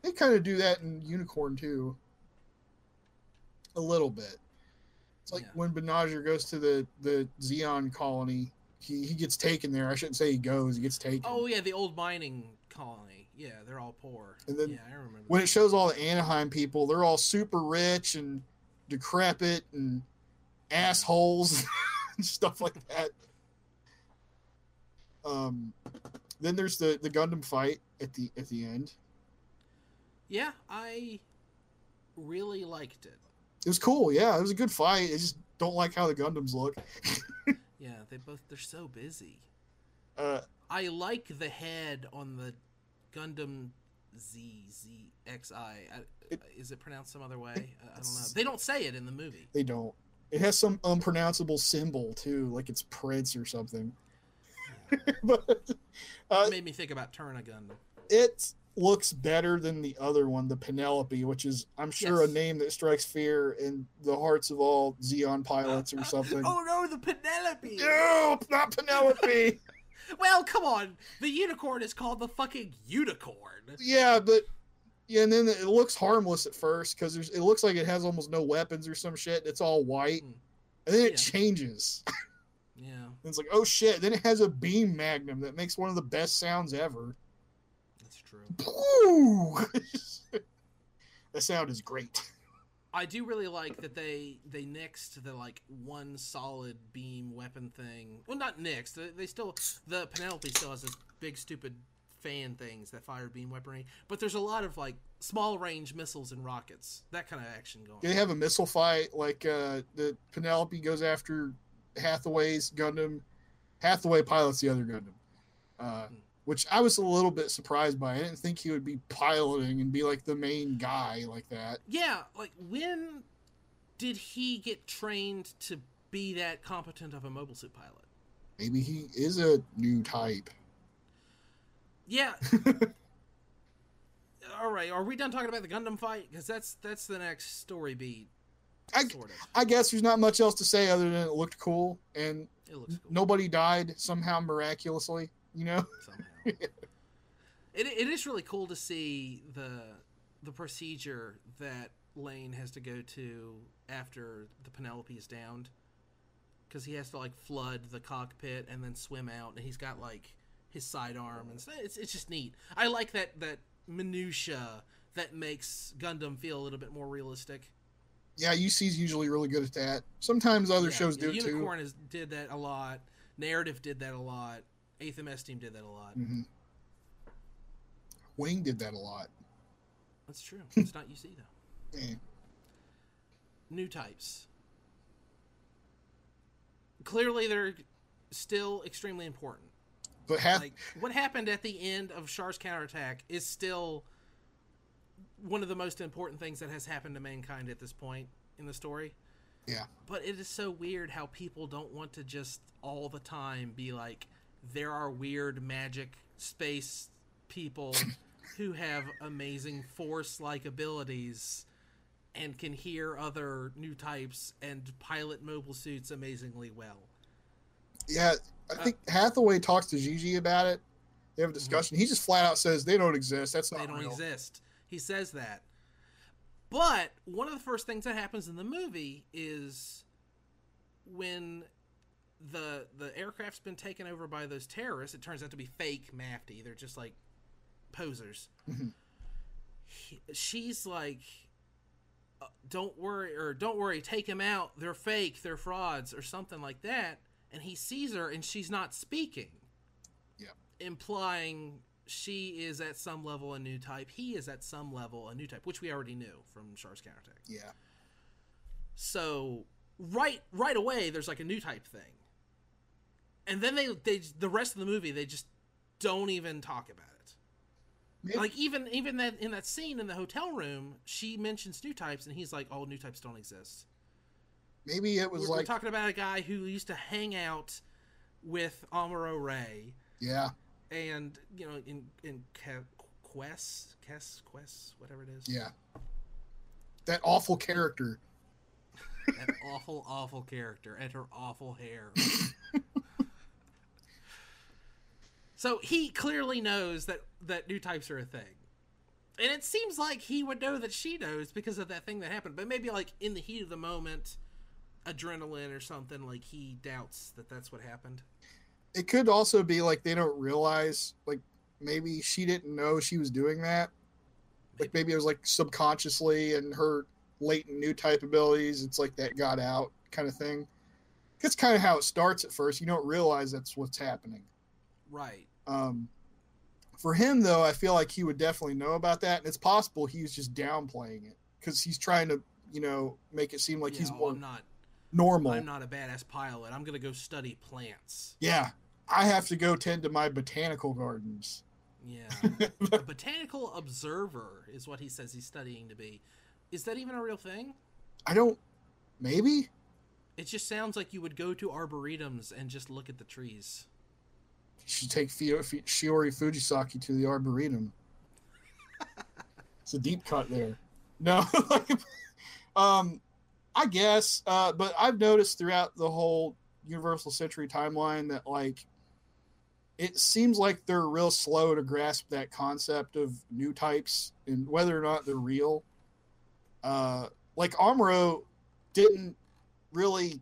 they kind of do that in Unicorn too. A little bit. It's like Yeah. when Banagher goes to the the Zeon colony, he, he gets taken there. I shouldn't say he goes, he gets taken. Oh yeah, the old mining colony. Yeah, they're all poor. And then yeah, I remember. when that. it shows all the Anaheim people, they're all super rich and decrepit and assholes and stuff like that. Um, then there's the the Gundam fight at the at the end. yeah, I really liked it. It was cool. Yeah, it was a good fight. I just don't like how the Gundams look. Yeah, they both they're so busy. Uh, I like the head on the Gundam Z Z X I. It- Is it pronounced some other way? I, I don't know. They don't say it in the movie. they don't. It has some unpronounceable symbol too, like it's Prince or something. but uh, It made me think about Turn a Gundam. it looks better than the other one, the Penelope, which is I'm sure Yes. a name that strikes fear in the hearts of all Zeon pilots or something. oh no, the Penelope! No, not Penelope. Well, come on. The unicorn is called the fucking unicorn. yeah, but yeah, and then it looks harmless at first because there's it looks like it has almost no weapons or some shit. It's all white, Hmm. and then it Yeah. changes. Yeah, And it's like, oh shit! Then it has a beam magnum that makes one of the best sounds ever. True. That sound is great. I do really like that they they nixed the like one solid beam weapon thing. Well, not nixed. They, they still the Penelope still has this big stupid fan things that fire beam weaponry, but there's a lot of like small range missiles and rockets. That kind of action going. They have a missile fight like uh, the Penelope goes after Hathaway's Gundam. Hathaway pilots the other Gundam, uh, Hmm. Which I was a little bit surprised by. I didn't think he would be piloting and be like the main guy like that. Yeah, like when did he get trained to be that competent of a mobile suit pilot? Maybe he is a new type. Yeah. All right, are we done talking about the Gundam fight? Because that's that's the next story beat. I, Sort of. I guess there's not much else to say other than it looked cool and It looks cool. nobody died somehow miraculously. You know, somehow. It, it is really cool to see the the procedure that Lane has to go to after the Penelope is downed, because he has to like flood the cockpit and then swim out, and he's got like his sidearm, and it's it's just neat. I like that that minutia that makes Gundam feel a little bit more realistic. yeah, UC's usually really good at that. Sometimes other Yeah, shows do too. Unicorn did that a lot. Narrative did that a lot. Eighth MS team did that a lot. hmm Wing did that a lot. That's true. It's not UC though. Eh. new types. Clearly, they're still extremely important. But half Like what happened at the end of Char's counterattack is still one of the most important things that has happened to mankind at this point in the story. Yeah. But it is so weird how people don't want to just all the time be like, there are weird magic space people who have amazing force like abilities and can hear other new types and pilot mobile suits amazingly well. yeah, I Uh, think Hathaway talks to Gigi about it. They have a discussion. He just flat out says they don't exist. That's not Mm-hmm. they don't real. exist. He says that. But one of the first things that happens in the movie is when the the aircraft's been taken over by those terrorists. It turns out to be fake Mafty. They're just like posers. Mhm. He, she's like, uh, "Don't worry," or "Don't worry, take him out. They're fake. They're frauds," or something like that. And he sees her, and she's not speaking. Yeah. implying she is at some level a new type. He is at some level a new type, which we already knew from Char's counterattack. Yeah. So right right away, there's like a new type thing, and then they they the rest of the movie they just don't even talk about it. Maybe, Like even even that in that scene in the hotel room, she mentions new types, and he's like, "Oh, new types don't exist." maybe it was We're, we're like, talking about a guy who used to hang out with Amuro Ray, yeah, and you know in in Quess, Quess, Quess, whatever it is. yeah. That awful character. that awful, awful character and her awful hair. so he clearly knows that that new types are a thing, and it seems like he would know that she knows because of that thing that happened. But maybe like in the heat of the moment, adrenaline or something, like he doubts that that's what happened. It could also be like they don't realize, like maybe she didn't know she was doing that. Like maybe it was like subconsciously and her latent new type abilities. It's like that got out kind of thing. That's kind of how it starts at first. You don't realize that's what's happening. Right. Um, for him, though, I feel like he would definitely know about that, and it's possible he was just downplaying it because he's trying to, you know, make it seem like Yeah, he's oh, more I'm not. normal. I'm not a badass pilot. I'm gonna go study plants. Yeah, I have to go tend to my botanical gardens. Yeah. a botanical observer is what he says he's studying to be. Is that even a real thing? I don't. Maybe It just sounds like you would go to arboretums and just look at the trees. Should take Fio- F- Shiori Fujisaki to the arboretum. it's a deep cut there. No, um, I guess, uh, but I've noticed throughout the whole Universal Century timeline that like it seems like they're real slow to grasp that concept of new types and whether or not they're real. Uh, like Amuro didn't really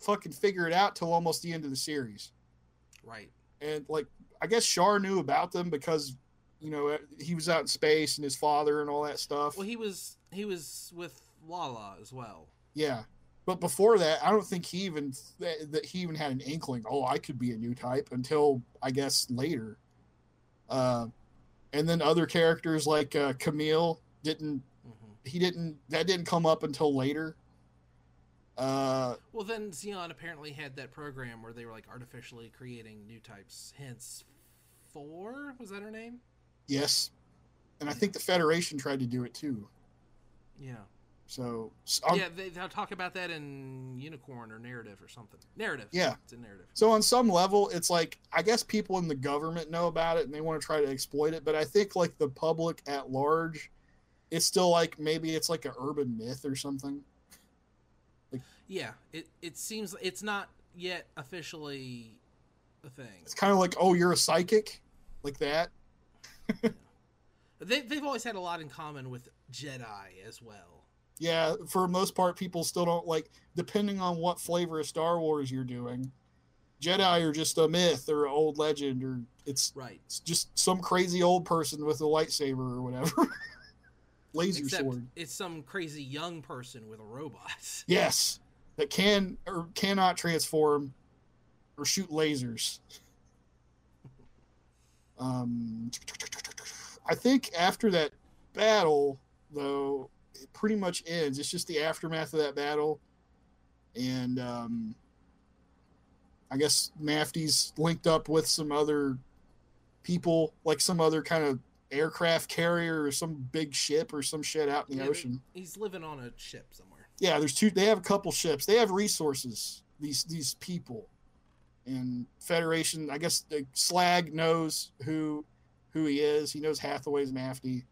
fucking figure it out till almost the end of the series Right. And like I guess Char knew about them because you know he was out in space and his father and all that stuff. Well, he was he was with Lalah as well. yeah, but before that, I don't think he even that that he even had an inkling. Oh, I could be a new type until I guess later. Uh, and then other characters like uh, Kamille didn't. hmm He didn't. That didn't come up until later. Uh, Well, then Zeon apparently had that program where they were like artificially creating new types. Hence, four was that her name? yes, and I think the Federation tried to do it too. Yeah. So, s- um, yeah, they, they'll talk about that in Unicorn or Narrative or something. Narrative. Yeah. It's a narrative. So on some level, it's like I guess people in the government know about it and they want to try to exploit it, but I think like the public at large, it's still like maybe it's like an urban myth or something. Yeah. It it seems it's not yet officially a thing. It's kind of like, oh, you're a psychic, like that. They they've always had a lot in common with Jedi as well. Yeah, for the most part, people still don't like. Depending on what flavor of Star Wars you're doing, Jedi are just a myth or an old legend, or it's, Right. it's just some crazy old person with a lightsaber or whatever, laser Except sword. it's some crazy young person with a robot. Yes, that can or cannot transform or shoot lasers. Um, I think after that battle, though, it pretty much ends. It's just the aftermath of that battle, and um, I guess Mafty's linked up with some other people, like some other kind of aircraft carrier or some big ship or some shit out in the Yeah, ocean. He's living on a ship somewhere. Yeah, there's two. They have a couple ships. They have resources. These these people, and Federation. I guess the Sleg knows who who he is. He knows Hathaway's Mafty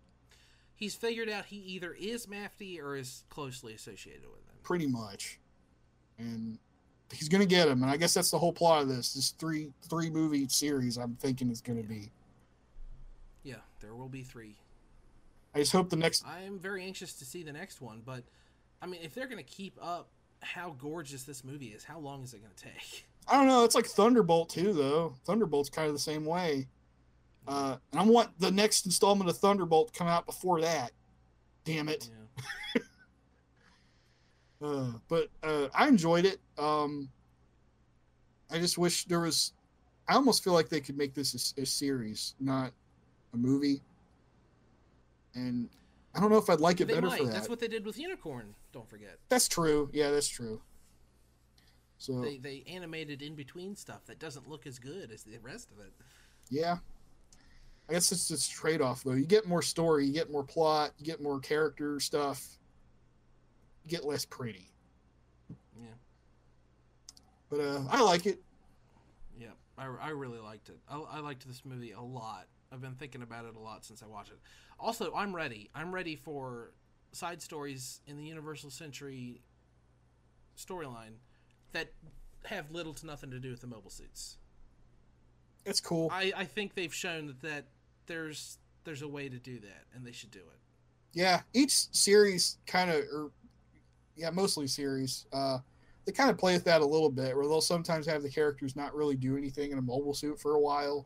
He's figured out he either is Mafty or is closely associated with him. pretty much, and he's gonna get him. And I guess that's the whole plot of this. This three three movie series. I'm thinking is gonna be. Yeah, there will be three. I just hope the next. I am very anxious to see the next one, but I mean, if they're going to keep up how gorgeous this movie is, how long is it going to take? I don't know. It's like Thunderbolt too, though. Thunderbolt's kind of the same way. Uh, and I want the next installment of Thunderbolt to come out before that. Damn it. Yeah. Uh, but uh, I enjoyed it. Um, I just wish there was. I almost feel like they could make this a, a series, not a movie. And I don't know if I'd like it They better might. for that. That's what they did with Unicorn. Don't forget. That's true. Yeah, that's true. So They they animated in between stuff that doesn't look as good as the rest of it. yeah, I guess it's just trade off though. You get more story, you get more plot, you get more character stuff. You get less pretty. Yeah. But uh, I like it. Yeah, I, I really liked it. I, I liked this movie a lot. I've been thinking about it a lot since I watched it. Also, I'm ready. I'm ready for side stories in the Universal Century storyline that have little to nothing to do with the mobile suits. It's cool. I, I think they've shown that, that there's there's a way to do that, and they should do it. yeah, each series kind of, or yeah, mostly series. Uh, they kind of play with that a little bit, where they'll sometimes have the characters not really do anything in a mobile suit for a while.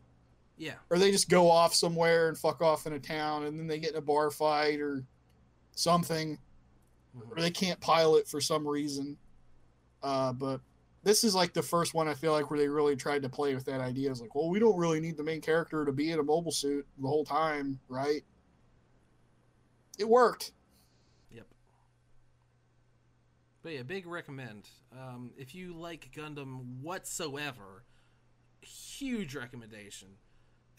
Yeah, or they just go off somewhere and fuck off in a town and then they get in a bar fight or something or they can't pilot for some reason uh, but this is like the first one i feel like where they really tried to play with that idea it's like well we don't really need the main character to be in a mobile suit the whole time right it worked Yep. But yeah, big recommend. Um, if you like Gundam whatsoever, huge recommendation.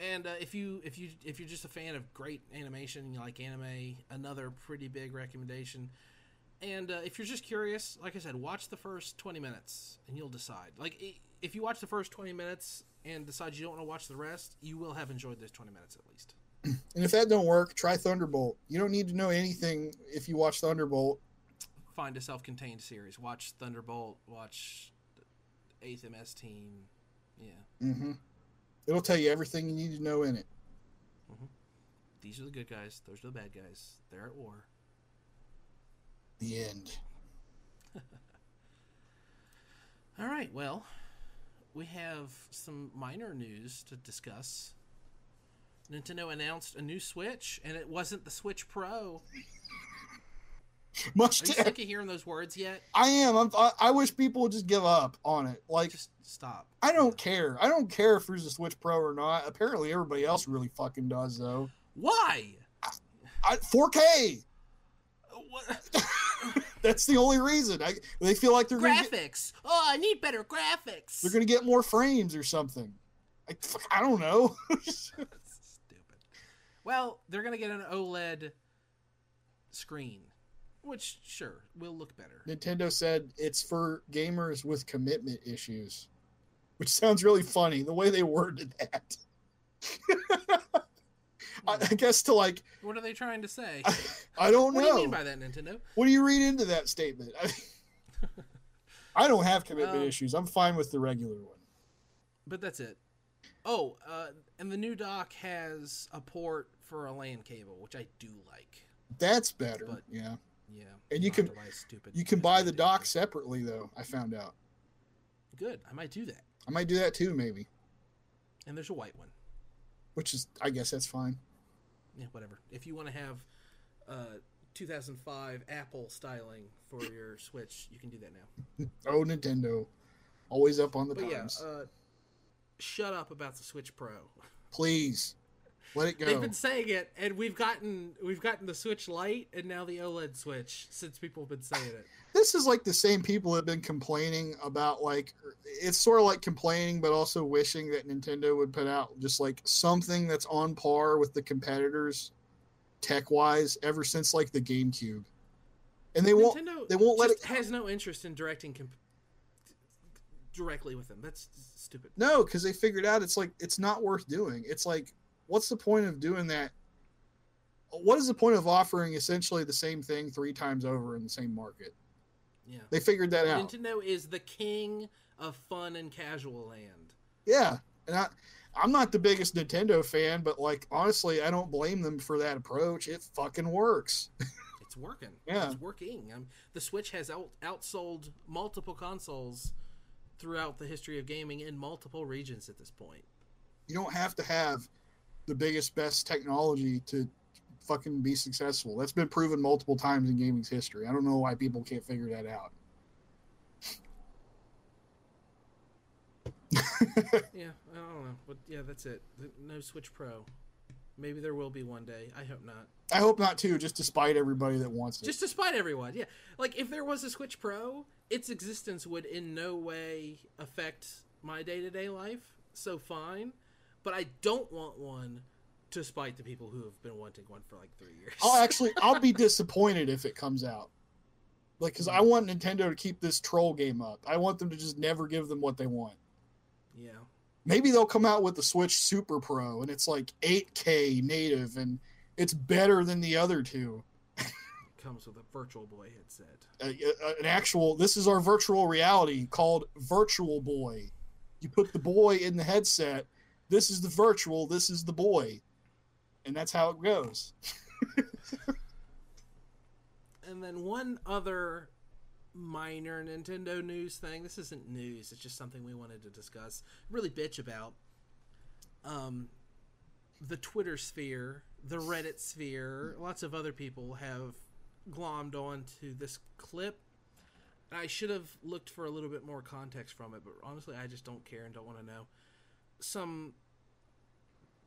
And uh, if you if you if you're just a fan of great animation and you like anime, another pretty big recommendation. And uh, if you're just curious, like I said, watch the first 20 minutes and you'll decide. Like if you watch the first 20 minutes and decide you don't want to watch the rest, you will have enjoyed those 20 minutes at least. and if that don't work try thunderbolt you don't need to know anything if you watch thunderbolt find a self-contained series. Watch Thunderbolt. Watch Eighth MS Team. Yeah, hmm it'll tell you everything you need to know in it mm-hmm. these are the good guys. Those are the bad guys. They're at war. the end All right. Well, we have some minor news to discuss. Nintendo announced a new Switch, and it wasn't the Switch Pro. much Are you to sick of hearing those words yet? I am. I'm, I, I wish people would just give up on it. Like, Just stop. I don't care. I don't care if there's a Switch Pro or not. Apparently, everybody else really fucking does, though. Why? I, 4K. What? That's the only reason. I, they feel like they're gonna get, graphics. Oh, I need better graphics. they're gonna get more frames or something. I, I don't know. Stupid. Well, they're gonna get an OLED screen, which sure will look better. Nintendo said it's for gamers with commitment issues, which sounds really funny the way they worded that. I, I guess to like, What are they trying to say? I, I don't What know. do you mean by that, Nintendo? What do you read into that statement? I, I don't have commitment Um, issues. I'm fine with the regular one. But that's it. Oh, uh, and the new dock has a port for a LAN cable, which I do like. That's better. but- yeah. Yeah, And you can- buy stupid. You can buy the dock separately though. I found out. Good, I might do that. I might do that too, maybe. And there's a white one. Which is, I guess that's fine. Yeah, whatever. If you want to have uh, 2005 Apple styling for your Switch, you can do that now. Oh, Nintendo, always up on the But yeah, times. uh, shut up about the Switch Pro. Please, let it go. They've been saying it, and we've gotten we've gotten the Switch Lite and now the OLED Switch since people have been saying it. this is like the same people have been complaining about like it's sort of like complaining but also wishing that nintendo would put out just like something that's on par with the competitors tech wise ever since like the gamecube and they won't Nintendo they won't let it has no interest in directing comp- directly with them. That's stupid. no because they figured out it's like it's not worth doing it's like what's the point of doing that what is the point of offering essentially the same thing three times over in the same market Yeah. they figured that out Nintendo is the king of fun and casual land. yeah And I, I'm not the biggest Nintendo fan, but like honestly, I don't blame them for that approach. It fucking works. it's working. Yeah. It's working. Um, the Switch has out, outsold multiple consoles throughout the history of gaming in multiple regions at this point. You don't have to have the biggest, best technology to fucking be successful. That's been proven multiple times in gaming's history. I don't know why people can't figure that out. yeah, I don't know, but yeah, that's it. No Switch Pro. Maybe there will be one day. I hope not. I hope not too. Just despite everybody that wants it. Just despite everyone, yeah. Like if there was a Switch Pro, its existence would in no way affect my day to day life. So fine, but I don't want one. to spite the people who have been wanting one for like three years. I'll actually, I'll be disappointed if it comes out. Like, because I want Nintendo to keep this troll game up. I want them to just never give them what they want. Yeah. Maybe they'll come out with the Switch Super Pro and it's like 8K native and it's better than the other two. Comes with a Virtual Boy headset. Uh, an actual, this is our virtual reality called Virtual Boy. You put the boy in the headset. This is the virtual, this is the boy. And that's how it goes. and then one other minor Nintendo news thing. This isn't news. It's just something we wanted to discuss. Really bitch about. Um, the Twitter sphere, the Reddit sphere, lots of other people have glommed onto this clip. I should have looked for a little bit more context from it, but honestly, I just don't care and don't want to know. Some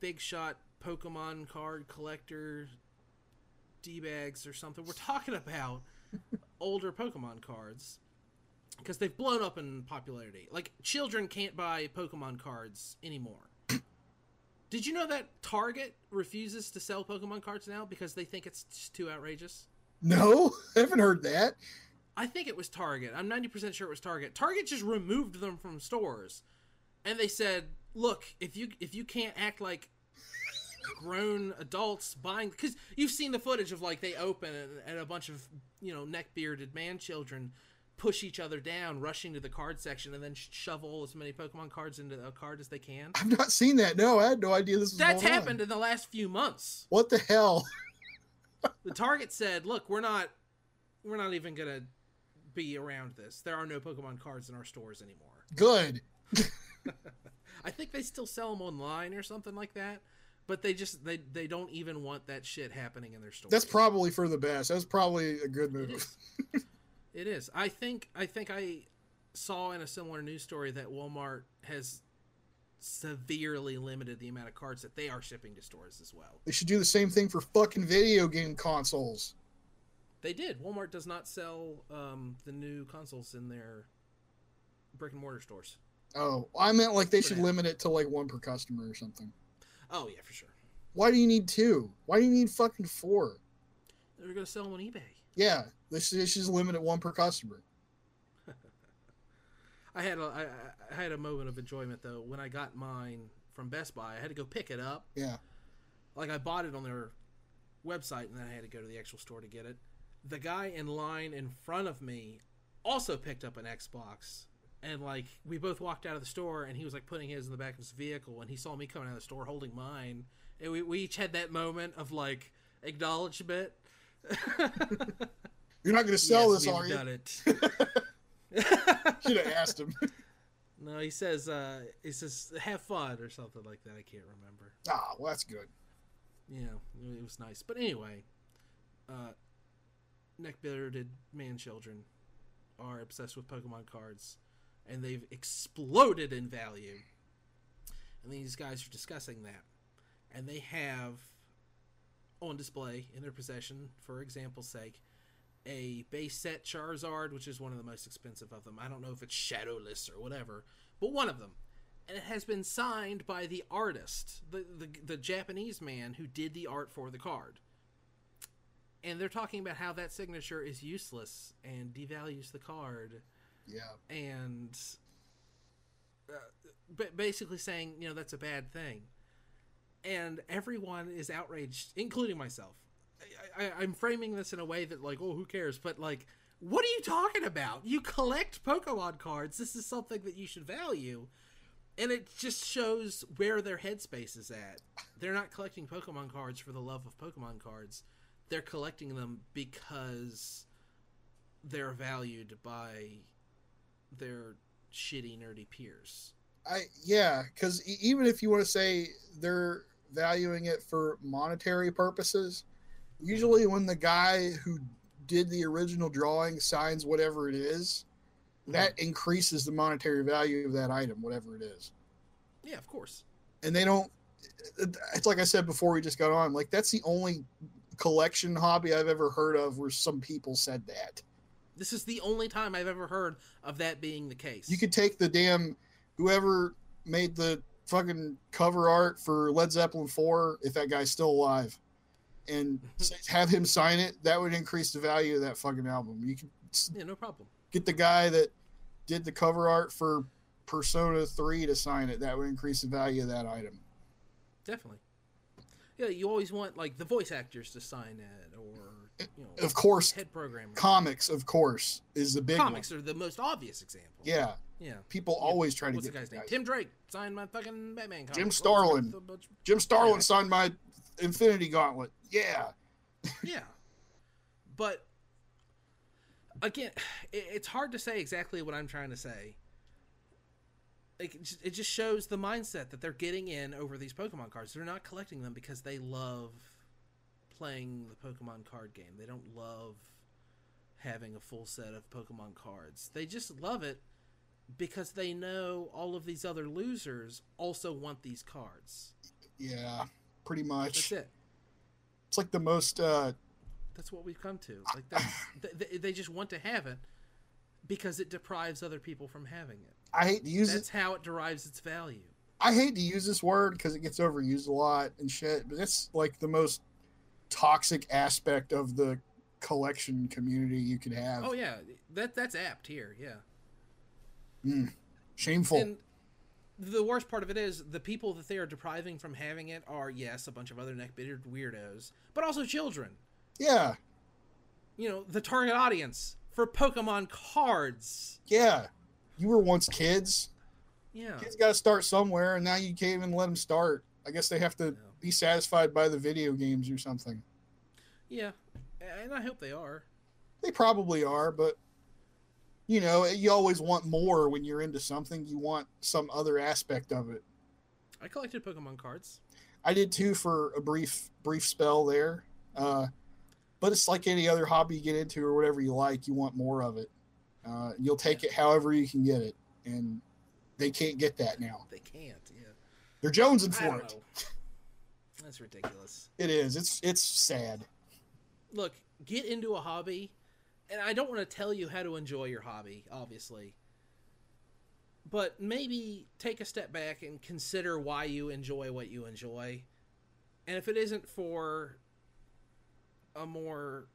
big shot Pokemon card collector d bags or something. We're talking about older Pokemon cards because they've blown up in popularity. Like children can't buy Pokemon cards anymore. Did you know that Target refuses to sell Pokemon cards now because they think it's just too outrageous? No, I haven't heard that. I think it was Target. I'm 90% sure it was Target. Target just removed them from stores. And they said, "Look, if you if you can't act like grown adults buying because you've seen the footage of like they open and, and a bunch of you know neck bearded man children push each other down rushing to the card section and then shovel as many pokemon cards into uh, a card as they can. I've not seen that. No i had no idea this was that's happened on. in the last few months. What the hell? The target said look we're not we're not even gonna be around this. There are no pokemon cards in our stores anymore. Good i think they still sell them online or something like that but they just they they don't even want that shit happening in their store. That's probably for the best. That's probably a good move. It is. it is. I think I think I saw in a similar news story that Walmart has severely limited the amount of cards that they are shipping to stores as well. They should do the same thing for fucking video game consoles. They did. Walmart does not sell um, the new consoles in their brick and mortar stores. Oh, I meant like they should limit it to like one per customer or something. Oh yeah, for sure. Why do you need two? Why do you need fucking four? They're gonna sell them on eBay. Yeah, they should, they should just limit it one per customer. I had a I, I had a moment of enjoyment though when I got mine from Best Buy. I had to go pick it up. Yeah. Like I bought it on their website and then I had to go to the actual store to get it. The guy in line in front of me also picked up an Xbox and like we both walked out of the store and he was like putting his in the back of his vehicle and he saw me coming out of the store holding mine. And we, we each had that moment of like acknowledgement. You're not going to sell yes, this are you? done it. Should have asked him. No he says uh he says have fun or something like that. I can't remember. Ah well that's good. Yeah it was nice. But anyway uh neck bearded man children are obsessed with pokemon cards and they've exploded in value. And these guys are discussing that. And they have on display in their possession, for example's sake, a base set Charizard, which is one of the most expensive of them. I don't know if it's Shadowless or whatever, but one of them. And it has been signed by the artist, the, the, the Japanese man who did the art for the card. And they're talking about how that signature is useless and devalues the card yeah. And uh, basically saying, you know, that's a bad thing. And everyone is outraged, including myself. I, I, I'm framing this in a way that, like, oh, who cares? But, like, what are you talking about? You collect Pokemon cards. This is something that you should value. and it just shows where their headspace is at. They're not collecting Pokemon cards for the love of Pokemon cards. They're collecting them because they're valued by their shitty nerdy peers. I yeah, because even if you want to say they're valuing it for monetary purposes, usually when the guy who did the original drawing signs whatever it is, that mm-hmm. increases the monetary value of that item, whatever it is. Yeah, of course. And they don't. It's like I said before we just got on. Like that's the only collection hobby I've ever heard of where some people said that. This is the only time I've ever heard of that being the case. You could take the damn whoever made the fucking cover art for Led Zeppelin 4 if that guy's still alive and have him sign it, that would increase the value of that fucking album. You could Yeah, no problem. get the guy that did the cover art for Persona 3 to sign it. That would increase the value of that item. Definitely. Yeah, you always want like the voice actors to sign it or you know Of course, head programmers. comics, of course, is the big Comics one. are the most obvious example. Yeah, Yeah. people always try to What's the guy's name? guys. Tim Drake signed my fucking Batman comic. Jim Starlin. Jim Starlin Yeah. signed my Infinity Gauntlet. Yeah, Yeah. But again, it, it's hard to say exactly what I'm trying to say. Like, it just shows the mindset that they're getting in over these Pokemon cards. They're not collecting them because they love playing the Pokemon card game. They don't love having a full set of Pokemon cards. They just love it because they know all of these other losers also want these cards. yeah, pretty much. That's it. It's like the most. uh That's what we've come to. Like that's they, they just want to have it because it deprives other people from having it. I hate to use it. That's how it derives its value. I hate to use this word because it gets overused a lot and shit, but it's like the most toxic aspect of the collection community you could have. Oh yeah, that that's apt here. Yeah, mm. Shameful. and the worst part of it is the people that they are depriving from having it are yes a bunch of other neckbearded weirdos, but also children. yeah, You know the target audience for Pokemon cards. yeah. You were once kids. Yeah, Kids got to start somewhere, and now you can't even let them start. I guess they have to Yeah. Be satisfied by the video games or something. yeah, and I hope they are. They probably are, but you know, you always want more when you're into something. You want some other aspect of it. I collected Pokemon cards. I did too for a brief brief spell there. Uh, but it's like any other hobby you get into or whatever you like. You want more of it. Uh, you'll take it however you can get it, and they can't get that now. They can't. Yeah. They're jonesing for it. That's ridiculous. It is. It's it's sad. Look, get into a hobby, and I don't want to tell you how to enjoy your hobby, obviously. But maybe take a step back and consider why you enjoy what you enjoy. And if it isn't for a more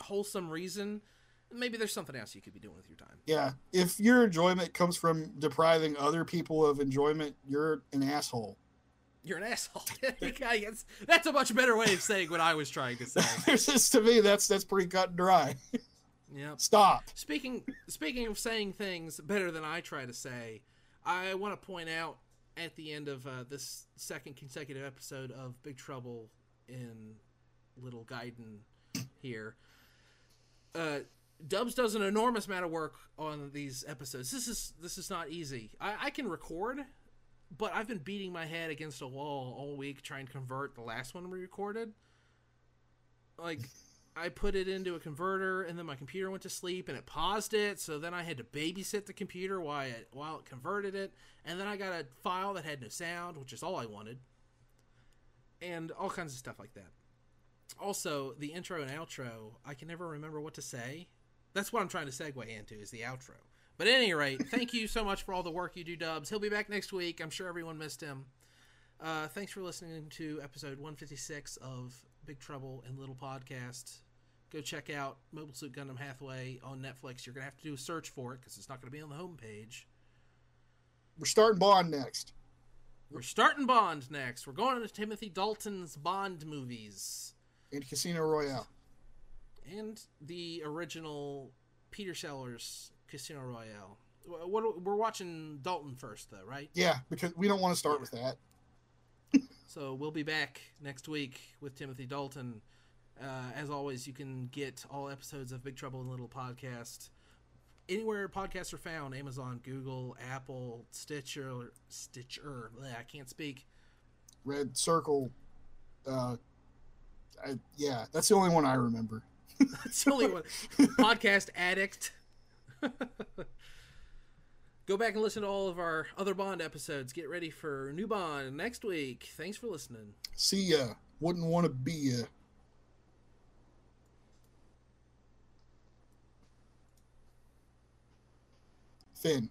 wholesome reason, maybe there's something else you could be doing with your time. Yeah. If your enjoyment comes from depriving other people of enjoyment, you're an asshole. You're an asshole. Guess that's a much better way of saying what I was trying to say. There's this to me. That's that's pretty cut and dry. Yep. Stop. Speaking speaking of saying things better than I try to say, I want to point out at the end of uh, this second consecutive episode of Big Trouble in Little Gaiden here. Uh, Dubs does an enormous amount of work on these episodes. This is this is not easy. I, I can record, but I've been beating my head against a wall all week trying to convert the last one we recorded. Like I put it into a converter, and then my computer went to sleep, and it paused it. So then I had to babysit the computer while it while it converted it, and then I got a file that had no sound, which is all I wanted, and all kinds of stuff like that. Also, the intro and outro, I can never remember what to say. That's what I'm trying to segue into is the outro. But at any rate, thank you so much for all the work you do, Dubs. He'll be back next week. I'm sure everyone missed him. Uh, thanks for listening to episode 156 of Big Trouble in Little Podcast. Go check out Mobile Suit Gundam Hathaway on Netflix. You're going to have to do a search for it because it's not going to be on the homepage. We're starting Bond next. We're starting Bond next. We're going to Timothy Dalton's Bond movies. in Casino Royale. And the original Peter Sellers Casino Royale. what we're watching Dalton first, though, right? Yeah, because we don't want to start with that. So we'll be back next week with Timothy Dalton. Uh, as always, you can get all episodes of Big Trouble in Little Podcast anywhere podcasts are found: Amazon, Google, Apple, Stitcher, Stitcher. Bleh, I can't speak. Red Circle. Uh, I, yeah, that's the only one I remember. that's the only one. Podcast Addict. Go back and listen to all of our other Bond episodes. Get ready for new Bond next week. Thanks for listening. See ya. Wouldn't want to be ya. Finn.